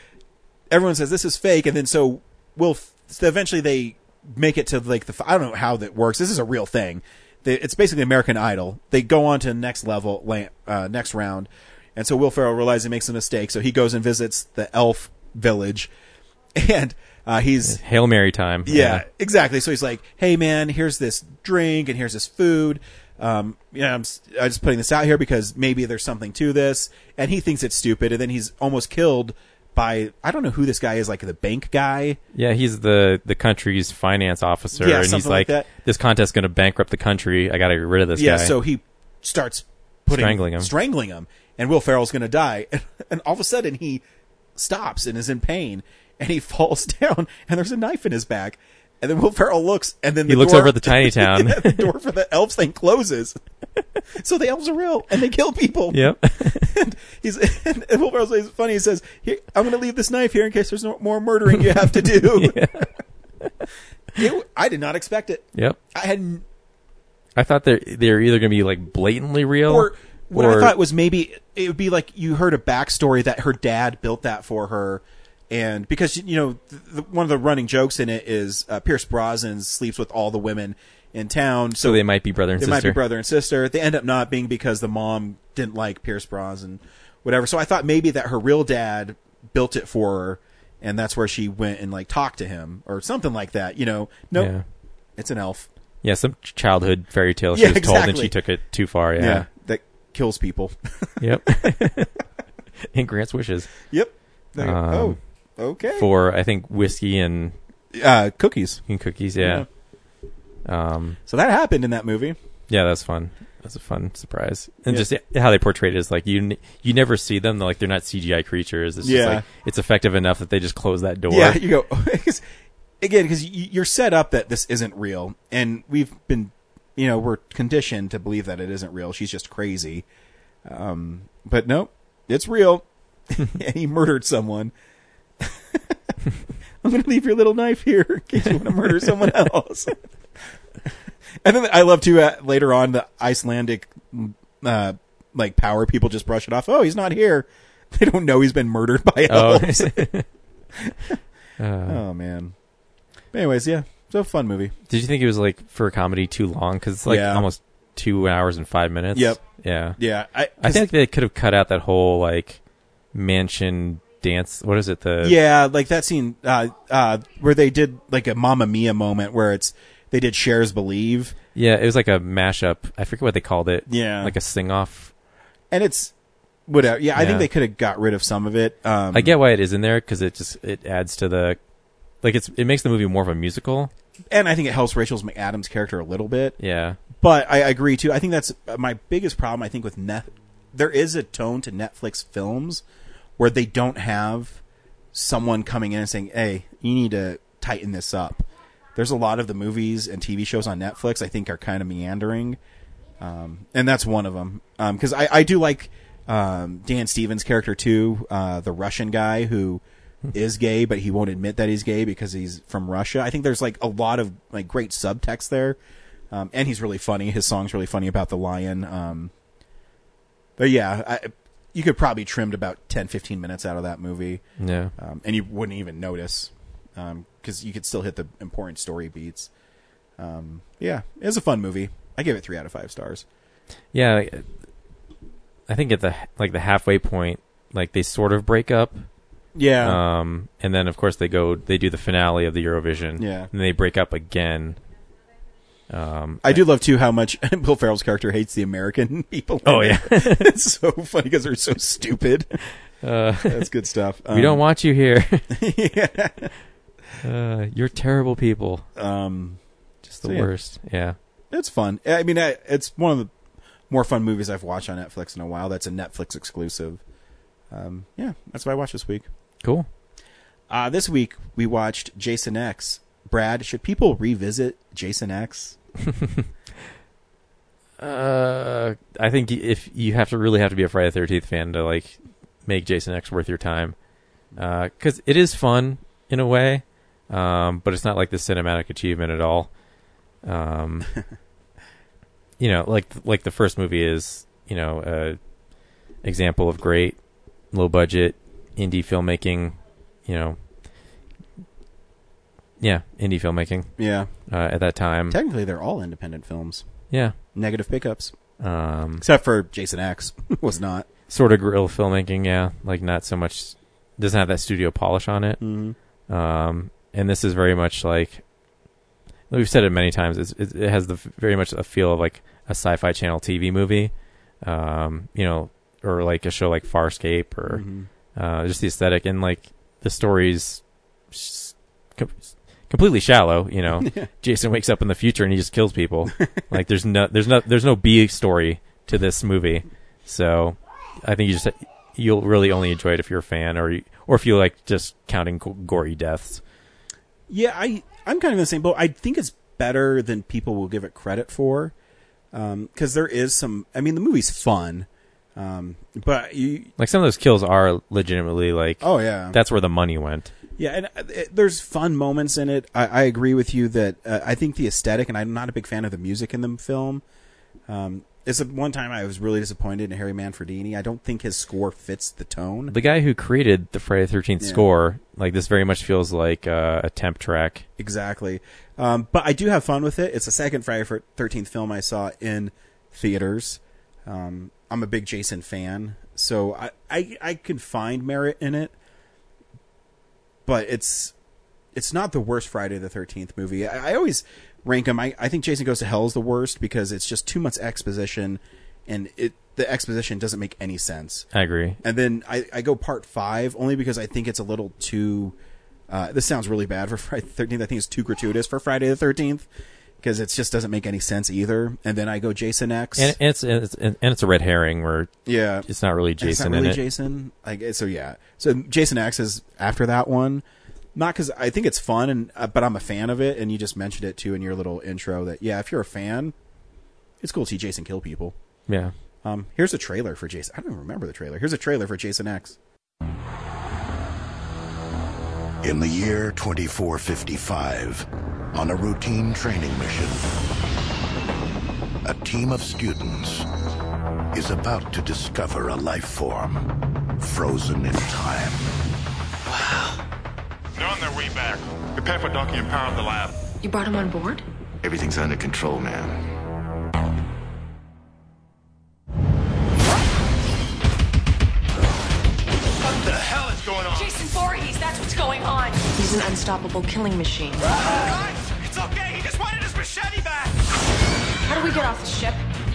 everyone says this is fake, and then so will so eventually they make it to like the I don't know how that works. This is a real thing. They, it's basically American Idol. They go on to the next level, la- uh, next round, and so Will Ferrell realizes he makes a mistake, so he goes and visits the elf village, and uh, he's Hail Mary time. yeah, exactly. So he's like, "Hey, man, here's this drink and here's this food. Um, you know, I'm, I'm just putting this out here because maybe there's something to this." And he thinks it's stupid, and then he's almost killed by I don't know who this guy is, like the bank guy. Yeah, he's the the country's finance officer, Yeah, and he's like like, that. "This contest's going to bankrupt the country. I got to get rid of this yeah, guy." Yeah, so he starts putting Strangling him. strangling him, and Will Ferrell's going to die. And, all of a sudden, he stops and is in pain, and he falls down, and there's a knife in his back. And then Will Ferrell looks, and then He the looks door- over at the tiny town. Yeah, the door for the elves thing closes. so the elves are real, and they kill people. yep. And he's and Will Ferrell says funny. He says, "I'm going to leave this knife here in case there's no more murdering you have to do." It- I did not expect it. yep. I had I thought they're they're either going to be like blatantly real, or what or- I thought was maybe it would be like you heard a backstory that her dad built that for her, and because you know the, one of the running jokes in it is uh, Pierce Brosnan sleeps with all the women in town, so, so they might be brother and sister. they sister. might be brother and sister. They end up not being because the mom didn't like Pierce Brosnan, whatever. So I thought maybe that her real dad built it for her, and that's where she went and like talked to him or something like that. You know, no, Yeah. it's an elf. Yeah, some childhood fairy tale she Yeah, was told, and exactly. she took it too far. Yeah, Yeah. that kills people. Yep. and grants wishes yep. Um, oh, okay. for I think whiskey and, uh, cookies. and cookies. Yeah. Um. So that happened in that movie. Yeah, that's fun. That's a fun surprise, and Yeah. just how they portrayed it is like you n- you never see them. They're like they're not CGI creatures. It's Yeah. like it's effective enough that they just close that door. Yeah, you go 'cause- again because you're set up that this isn't real, and we've been, you know, we're conditioned to believe that it isn't real. She's just crazy. Um, but nope, it's real. and he murdered someone. I'm going to leave your little knife here in case you want to murder someone else. and then I love to uh, later on the Icelandic, uh, like power people just brush it off. Oh, he's not here. They don't know he's been murdered by Oh. elves. Uh, Oh man. anyways, yeah, it's a fun movie. Did you think it was like for a comedy too long? Because it's like Yeah. almost two hours and five minutes. Yep. Yeah. Yeah, I, I think they could have cut out that whole like mansion dance. What is it? The yeah, like that scene uh, uh, where they did like a Mamma Mia moment where it's they did Cher's Believe, yeah. It was like a mashup. I forget what they called it. Yeah. like a sing off. and it's whatever. Yeah, I think they could have got rid of some of it. Um, I get why it is in there because it just it adds to the like it's it makes the movie more of a musical. and I think it helps Rachel's McAdams' character a little bit. Yeah. But I agree too. I think that's uh, my biggest problem. I think with net, there is a tone to Netflix films where they don't have someone coming in and saying, "Hey, you need to tighten this up." There's a lot of the movies and TV shows on Netflix I think are kind of meandering, um, and that's one of them. Because I, I do like um, Dan Stevens' character too, uh, the Russian guy who is gay, but he won't admit that he's gay because he's from Russia. I think there's like a lot of like great subtext there, um, and he's really funny. His song's really funny about the lion. Um, but yeah, I, you could probably trimmed about 10, 15 minutes out of that movie, Yeah. um, and you wouldn't even notice because you could still hit the important story beats. Um, yeah, it was a fun movie. I give it three out of five stars. Yeah. I think at the like the halfway point, like they sort of break up. Yeah, Um, and then of course they go they do the finale of the Eurovision. Yeah. And they break up again. Um, I do love too how much Bill Farrell's character hates the American people. Oh, yeah. it's so funny because they're so stupid. uh, That's good stuff. we don't Um, want you here. uh, you're terrible people. Um, Just the So, yeah. worst. Yeah. it's fun. I mean, I- it's one of the more fun movies I've watched on Netflix in a while. That's a Netflix exclusive. Um, yeah, that's what I watched this week. Cool. Uh, this week we watched Jason X. Brad, should people revisit Jason X? Uh, I think if you have to really have to be a Friday the Thirteenth fan to like make Jason X worth your time, because it is fun in a way, um, but it's not like the cinematic achievement at all. Um, you know, like like the first movie is, you know, a example of great low budget indie filmmaking. You know, yeah, indie filmmaking Yeah, uh, at that time. technically they're all independent films. Yeah. Negative pickups, Um, except for Jason X was not. sort of guerrilla filmmaking, yeah. Like not so much doesn't have that studio polish on it. Mm-hmm. Um, and this is very much like we've said it many times. It's, it, it has the very much a feel of like a sci-fi channel TV movie, um, you know, or like a show like Farscape, or Mm-hmm. uh, just the aesthetic and like the stories. Completely shallow you know jason wakes up in the future and he just kills people like there's no there's no there's no b story to this movie so i think you just you'll really only enjoy it if you're a fan or you, or if you like just counting gory deaths Yeah, I I'm kind of in the same boat. I think it's better than people will give it credit for, because there is some. I mean, the movie's fun, um, but you. like some of those kills are legitimately like Oh yeah, that's where the money went yeah, and uh, it, there's fun moments in it. I, I agree with you that uh, I think the aesthetic, and I'm not a big fan of the music in the film. Um, it's the one time I was really disappointed in Harry Manfredini. I don't think his score fits the tone. the guy who created the friday the 13th Yeah. score like this very much feels like uh, a temp track Exactly. Um, but I do have fun with it. It's the second Friday Thirteenth film I saw in theaters. Um, I'm a big Jason fan, so I, I I can find merit in it. But it's it's not the worst Friday the Thirteenth movie. I, I always rank them. I, I think Jason Goes to Hell is the worst because it's just too much exposition, and it the exposition doesn't make any sense. i agree And then I, I go part five only because I think it's a little too. Uh, this sounds really bad for Friday the Thirteenth. I think it's too gratuitous for Friday the Thirteenth because it just doesn't make any sense either. And then I go Jason X. and it's, it's and it's a red herring where yeah, it's not really Jason. it's jason not really in it Jason. Like so, yeah. So Jason X is after that one. Not because I think it's fun, and uh, but I'm a fan of it. And you just mentioned it too in your little intro that yeah, if you're a fan, it's cool to see Jason kill people. yeah Um, here's a trailer for Jason. I don't even remember the trailer. Here's a trailer for Jason X. In the year 2455, on a routine training mission, a team of students is about to discover a life form frozen in time. Wow. They're on their way back. The Prepare for docking and power up the lab. You brought him on board? Everything's under control, ma'am. What the hell is going on? Jason Voorhees, that's what's going on. He's an unstoppable killing machine. Ah, guys, it's okay. He just wanted his machete back. How do we get off the ship?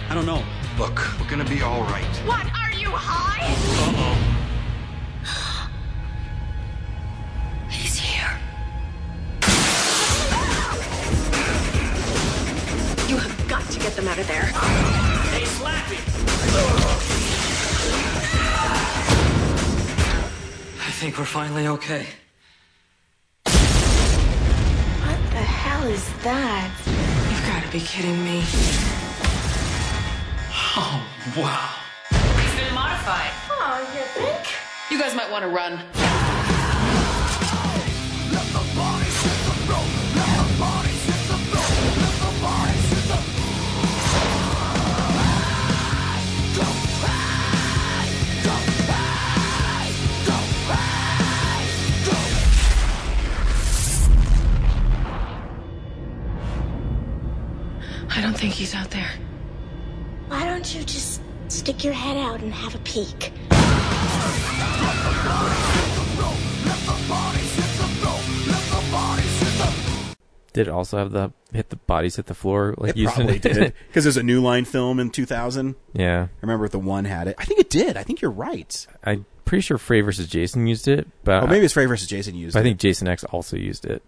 I don't know. Look, we're gonna be all right. What? Are you high? Uh-oh. He's here. You have got to get them out of there. Hey, Slappy. I think we're finally okay. Hell is that? You've got to be kidding me. Oh, wow. He's been modified. Oh, you think? You guys might want to run. I don't think he's out there. Why don't you just stick your head out and have a peek? Did it also have the hit the bodies hit the floor like It using probably it? did because there's a New Line film in 2000. yeah, I remember the one had it. I think it did. I think you're right. I'm pretty sure Freddy versus Jason used it, but Oh, maybe it's Freddy versus Jason used but I it. think Jason X also used it.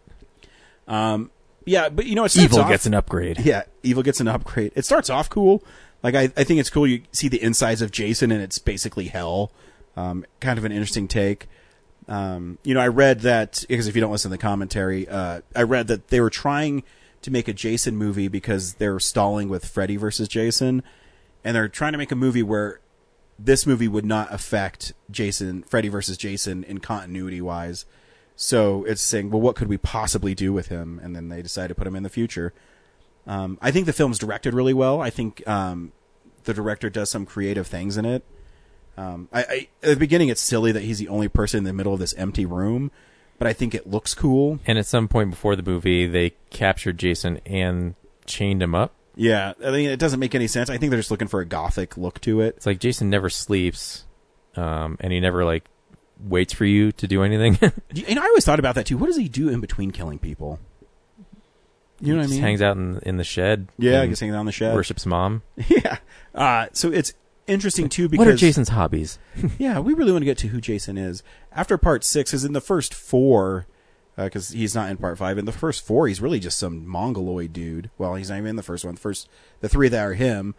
Um, yeah, but you know, it starts Evil off- gets an upgrade. Yeah, Evil gets an upgrade. It starts off cool. Like I, I think it's cool. You see the insides of Jason, and it's basically hell. Um, kind of an interesting take. Um, you know, I read that because if you don't listen to the commentary, uh, I read that they were trying to make a Jason movie because they're stalling with Freddy versus Jason, and they're trying to make a movie where this movie would not affect Jason, Freddy versus Jason in continuity wise. So it's saying, well, what could we possibly do with him? And then they decide to put him in the future. Um, I think the film's directed really well. I think um, the director does some creative things in it. Um, I, I, at the beginning, it's silly that he's the only person in the middle of this empty room, but I think it looks cool. And at some point before the movie, they captured Jason and chained him up. Yeah, I mean, it doesn't make any sense. I think they're just looking for a gothic look to it. It's like Jason never sleeps, um, and he never like waits for you to do anything. You know, I always thought about that too. What does he do in between killing people? You know what I mean? hangs out in in the shed. Yeah, just hanging out in the shed. Worships mom. yeah. Uh, so it's interesting too because what are Jason's hobbies? yeah, we really want to get to who Jason is. After part six is in the first four, because he's not in part five. In the first four, he's really just some mongoloid dude. Well, he's not even in the first one. The first, the three that are him,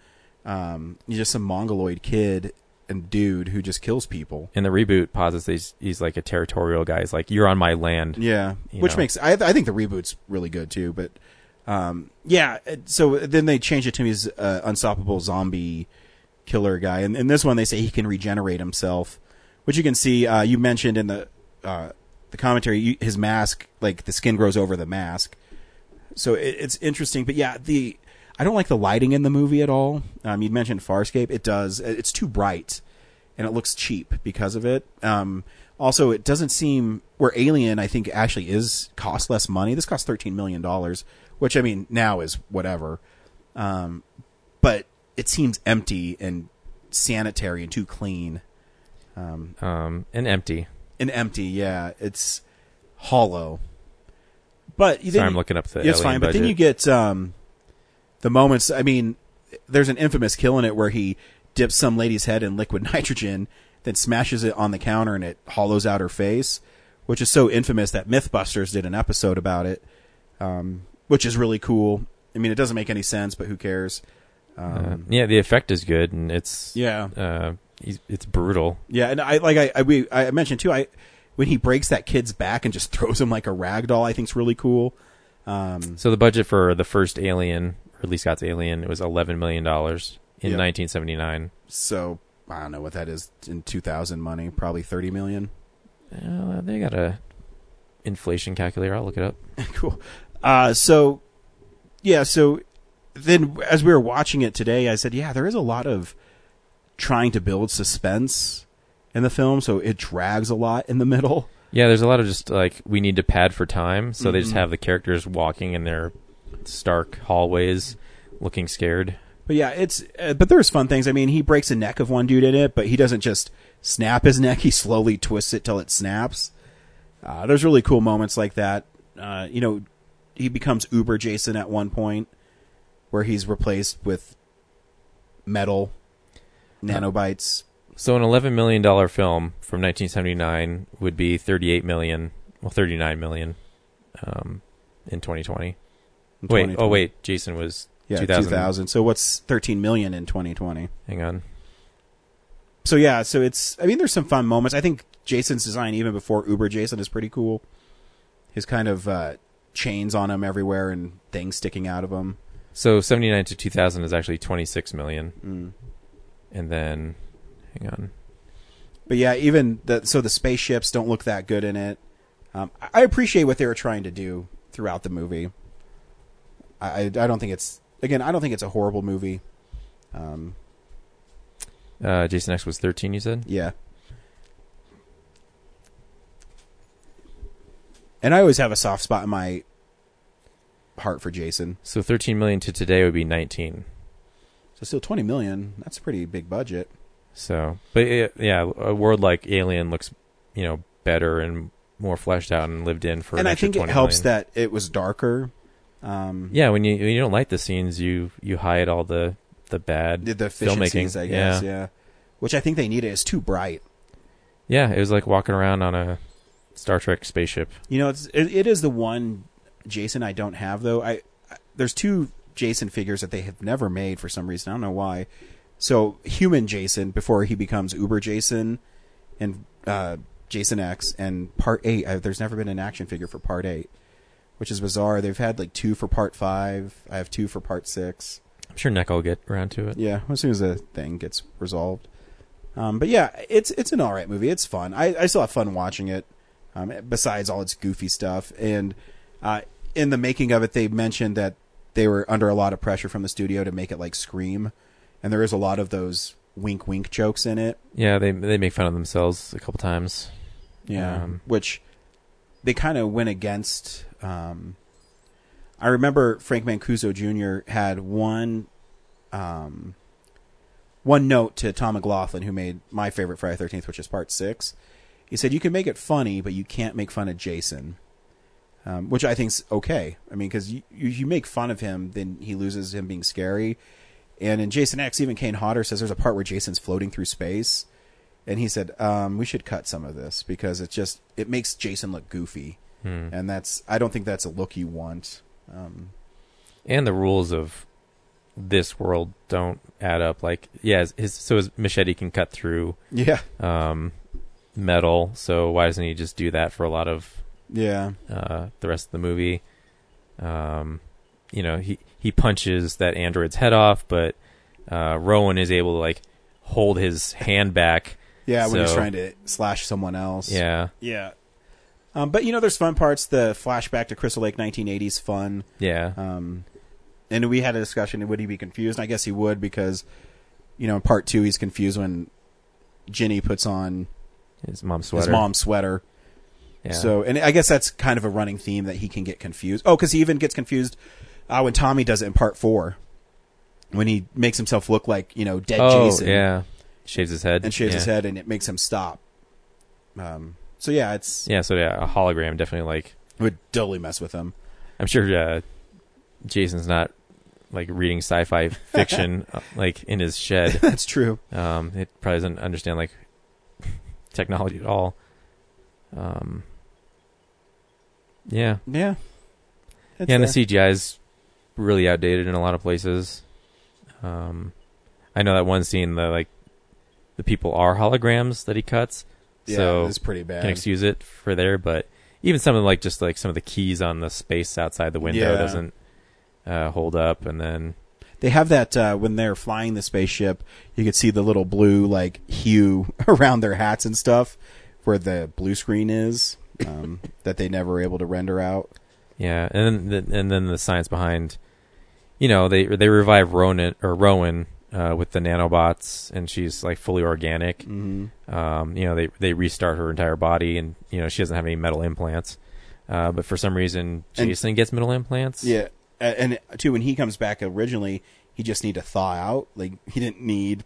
um, he's just some mongoloid kid and dude who just kills people. In the reboot, posits he's, he's like a territorial guy. He's like, "You're on my land." Yeah, which know? makes I, I think the reboot's really good too. But um, yeah, so then they change it to his uh, unstoppable zombie killer guy, and in this one they say he can regenerate himself, which you can see. Uh, you mentioned in the uh, the commentary, you, his mask, like the skin grows over the mask, so it, it's interesting. But yeah, the I don't like the lighting in the movie at all. Um, you mentioned Farscape; it does. It's too bright, and it looks cheap because of it. Um, also, it doesn't seem where Alien, I think, actually is cost less money. This costs thirteen million dollars, which I mean now is whatever. Um, but it seems empty and sanitary and too clean. Um, um, and empty. and empty. Yeah, it's hollow. But you Sorry, I'm looking up the it's fine. But then you get um, the moments. I mean, there's an infamous kill in it where he dips some lady's head in liquid nitrogen, then smashes it on the counter, and it hollows out her face, which is so infamous that MythBusters did an episode about it, um, which is really cool. I mean, it doesn't make any sense, but who cares? Uh, Um, yeah, the effect is good, and it's Yeah. uh, he's, it's brutal. Yeah, and I like I I, we, I mentioned too. I when he breaks that kid's back and just throws him like a rag doll, I think's really cool. Um, So the budget for the first Alien, Ridley Scott's Alien, it was eleven million dollars in Yeah. 1979. so I don't know what that is in 2000 money, probably 30 million. Uh, they got a inflation calculator. I'll look it up. cool. Uh, so yeah, so then as we were watching it today, I said, yeah, there is a lot of trying to build suspense in the film, so it drags a lot in the middle. Yeah, there's a lot of just like we need to pad for time, so they just Mhm. have the characters walking in their stark hallways, looking scared. But yeah, it's uh, but there's fun things. I mean, he breaks the neck of one dude in it, but he doesn't just snap his neck. He slowly twists it till it snaps. Uh, there's really cool moments like that. Uh, you know, he becomes Uber Jason at one point, where he's replaced with metal nanobites. So an 11 million dollar film from 1979 would be 38 million, well 39 million, um, in 2020. Wait, oh wait, Jason was Yeah, 2000. 2000. So what's 13 million in 2020? Hang on. So yeah, so it's. I mean, there's some fun moments. I think Jason's design, even before Uber Jason, is pretty cool. His kind of uh, chains on him everywhere and things sticking out of him. So 79 to 2000 is actually 26 million. Mm. And then, hang on. But yeah, even the so the spaceships don't look that good in it. Um, I appreciate what they were trying to do throughout the movie. I I I don't think it's again. I don't think it's a horrible movie. Um, Uh, Jason X was 13, you said? yeah. And I always have a soft spot in my heart for Jason. So 13 million to today would be 19. So still 20 million. That's a pretty big budget. So, but it, yeah, a world like Alien looks, you know, better and more fleshed out and lived in for. and an I think it helps million. that it was darker. Um, Yeah, when you when you don't like the scenes, you you hide all the the bad the, the filmmaking. I guess. Yeah. Which I think they needed. It's too bright. yeah, it was like walking around on a Star Trek spaceship. You know, it's it, it is the one Jason I don't have though. I, I there's two Jason figures that they have never made for some reason. I don't know why. So human Jason before he becomes Uber Jason, and uh, Jason X and Part Eight. Uh, there's never been an action figure for Part Eight, which is bizarre. They've had like two for Part Five. I have two for Part Six. I'm sure NECA will get around to it. Yeah, as soon as the thing gets resolved. Um, but yeah, it's it's an all right movie. It's fun. I, I still have fun watching it. Um, besides all its goofy stuff, and uh, in the making of it, they mentioned that they were under a lot of pressure from the studio to make it like Scream, and there is a lot of those wink wink jokes in it. Yeah, they they make fun of themselves a couple times. Yeah, Um, which they kind of went against. Um, I remember Frank Mancuso Jr. had one, um, one note to Tom McLoughlin, who made my favorite Friday Thirteenth, which is Part Six. He said, "You can make it funny, but you can't make fun of Jason." Um, which I think's okay. I mean, because you, you you make fun of him, then he loses him being scary. And in Jason X, even Kane Hodder says there's a part where Jason's floating through space, and he said um, we should cut some of this because it just it makes Jason look goofy, Hmm. and that's I don't think that's a look you want. Um, and the rules of this world don't add up. Like, yeah, his, his so his machete can cut through, Yeah. um, metal. So why doesn't he just do that for a lot of, Yeah. uh, the rest of the movie? Um, you know, he he punches that android's head off, but uh, Rowan is able to like hold his hand back. Yeah, when he's trying to slash someone else. Yeah. Yeah. Um, but you know, there's fun parts. The flashback to Crystal Lake 1980s fun. Yeah. Um, and we had a discussion. Would he be confused? And I guess he would because, you know, in part two, he's confused when Ginny puts on His mom's sweater. his mom's sweater. Yeah. So, and I guess that's kind of a running theme that he can get confused. Oh, because he even gets confused uh, when Tommy does it in part four, when he makes himself look like you know dead oh, Jason. yeah. Shaves his head and shaves his head, and it makes him stop. Um. So yeah, it's Yeah. So yeah, a hologram definitely like would totally mess with him. I'm sure uh, Jason's not like reading sci-fi fiction uh, like in his shed. That's true. Um, it probably doesn't understand like technology at all. Um, yeah, Yeah. It's yeah, and the there. CGI is really outdated in a lot of places. Um, I know that one scene, the like the people are holograms that he cuts. Yeah, so it's pretty bad. Can excuse it for there, but even some of like just like some of the keys on the space outside the window Yeah. doesn't uh, hold up, and then They have that uh, when they're flying the spaceship. You could see the little blue like hue around their hats and stuff, where the blue screen is um, that they never were able to render out. Yeah, and then the, and then the science behind, you know, they they revive Ronan or Rowan uh, with the nanobots, and she's like fully organic. Mhm. Um, you know, they they restart her entire body, and you know she doesn't have any metal implants. Uh, but for some reason, And- Jason gets metal implants. Yeah, and too when he comes back originally, he just need to thaw out. Like he didn't need.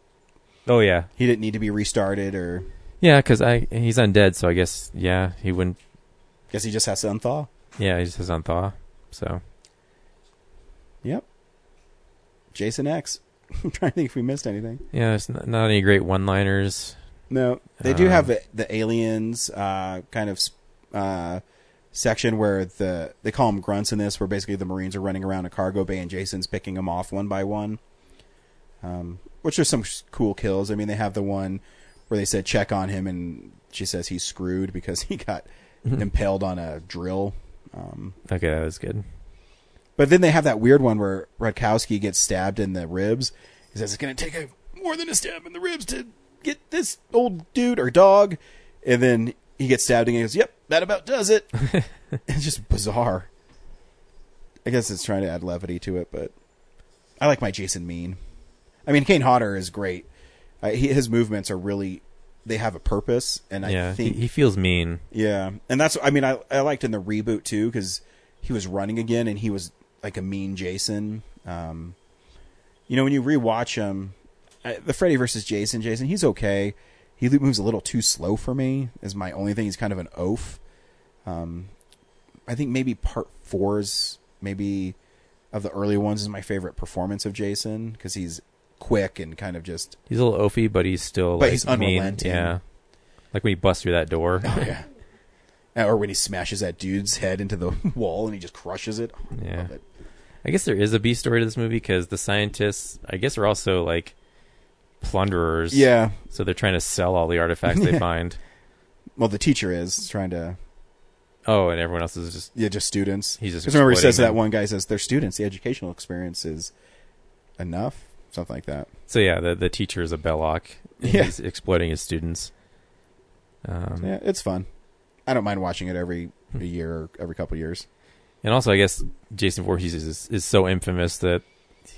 Oh yeah. He didn't need to be restarted, or Yeah, because I he's undead, so I guess yeah he wouldn't. guess he just has to unthaw. Yeah, he just has unthaw. So Yep. Jason X. I'm trying to think if we missed anything. yeah, there's not, not any great one-liners. No, they do Um, have the, the aliens uh, kind of uh, section where the they call them grunts in this, where basically the Marines are running around a cargo bay and Jason's picking them off one by one. Um, which are some cool kills. I mean, they have the one where they said check on him, and she says he's screwed because he got impaled on a drill. Um, Okay, that was good. But then they have that weird one where Rutkowski gets stabbed in the ribs. He says it's going to take a, more than a stab in the ribs to get this old dude or dog. And then he gets stabbed and he goes, "Yep, that about does it." it's just bizarre. I guess it's trying to add levity to it, but I like my Jason Mean. I mean, Kane Hodder is great. Uh, he, his movements are really they have a purpose, and I yeah, think he, he feels mean. yeah, and that's I mean I I liked in the reboot too because he was running again and he was like a mean Jason. Um, you know when you rewatch him, I, the Freddy versus Jason, Jason he's okay. He moves a little too slow for me. Is my only thing. He's kind of an oaf. Um, I think maybe part four's maybe of the early ones is my favorite performance of Jason because he's quick and kind of just He's a little oafy, but he's still But like he's mean. unrelenting. Yeah, like when he busts through that door. Oh yeah. Or when he smashes that dude's head into the wall and he just crushes it. I Yeah. love it. I guess there is a B story to this movie because the scientists, I guess, are also like plunderers. Yeah. So they're trying to sell all the artifacts they find. Well, the teacher is trying to. Oh, and everyone else is just Yeah, just students. He's just Because remember, he says exploiting that one guy says they're students. The educational experience is enough, something like that. So yeah, the the teacher is a Belloc. Yeah. He's exploiting his students. Um, Yeah, it's fun. I don't mind watching it every Hmm. a year or every couple years. And also, I guess Jason Voorhees is is so infamous that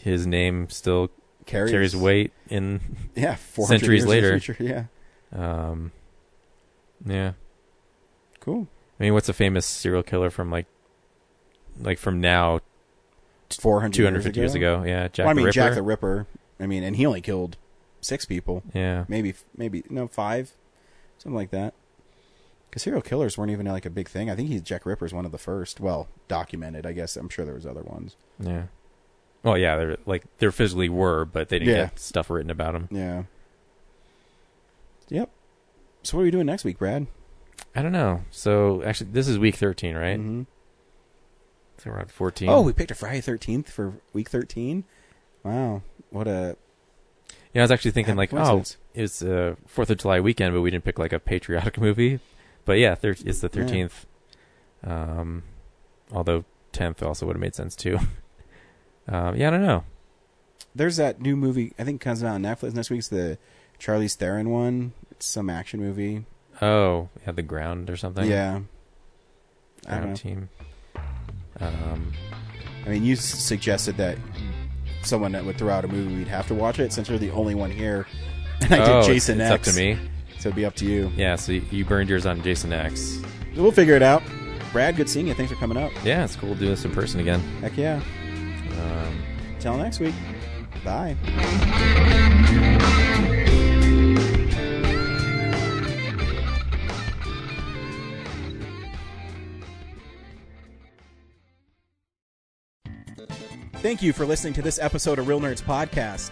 his name still Carries- carries, weight in Yeah, 400 centuries years later. future, yeah. Um, yeah. Cool. I mean, what's a famous serial killer from like, like from now, 400 250 years ago? Yeah, Jack well, I the mean, Ripper. Jack the Ripper. I mean, and he only killed six people. Yeah. maybe maybe no five, something like that. Because serial killers weren't even like a big thing. I think he's Jack Ripper's one of the first. Well, documented. I guess I'm sure there was other ones. Yeah. Well, yeah, they're like there physically were, but they didn't Yeah. get stuff written about them. Yeah. Yep. So what are we doing next week, Brad? I don't know. So actually, this is week thirteen, right? Mhm. So we're at fourteen. Oh, we picked a Friday Thirteenth for week thirteen. Wow, what a Yeah, I was actually thinking like, oh, it's a Fourth of July weekend, but we didn't pick like a patriotic movie. But yeah, thir- it's the Yeah. thirteenth. Um, although tenth also would have made sense too. um, yeah, I don't know. There's that new movie. I think comes out on Netflix next week. It's the Charlize Theron one. It's some action movie. Oh, yeah, the ground or something. Yeah. I don't ground know. team. Um, I mean, you suggested that someone that would throw out a movie, we'd have to watch it since you're the only one here. And I oh, did it's- Jason it's, X. up to me. So it'd be up to you. Yeah, so you, you burned yours on Jason X. We'll figure it out. Brad, good seeing you. Thanks for coming up. Yeah, it's cool to do this in person again. Heck yeah. Um, Till next week. Bye. Thank you for listening to this episode of Real Nerds Podcast.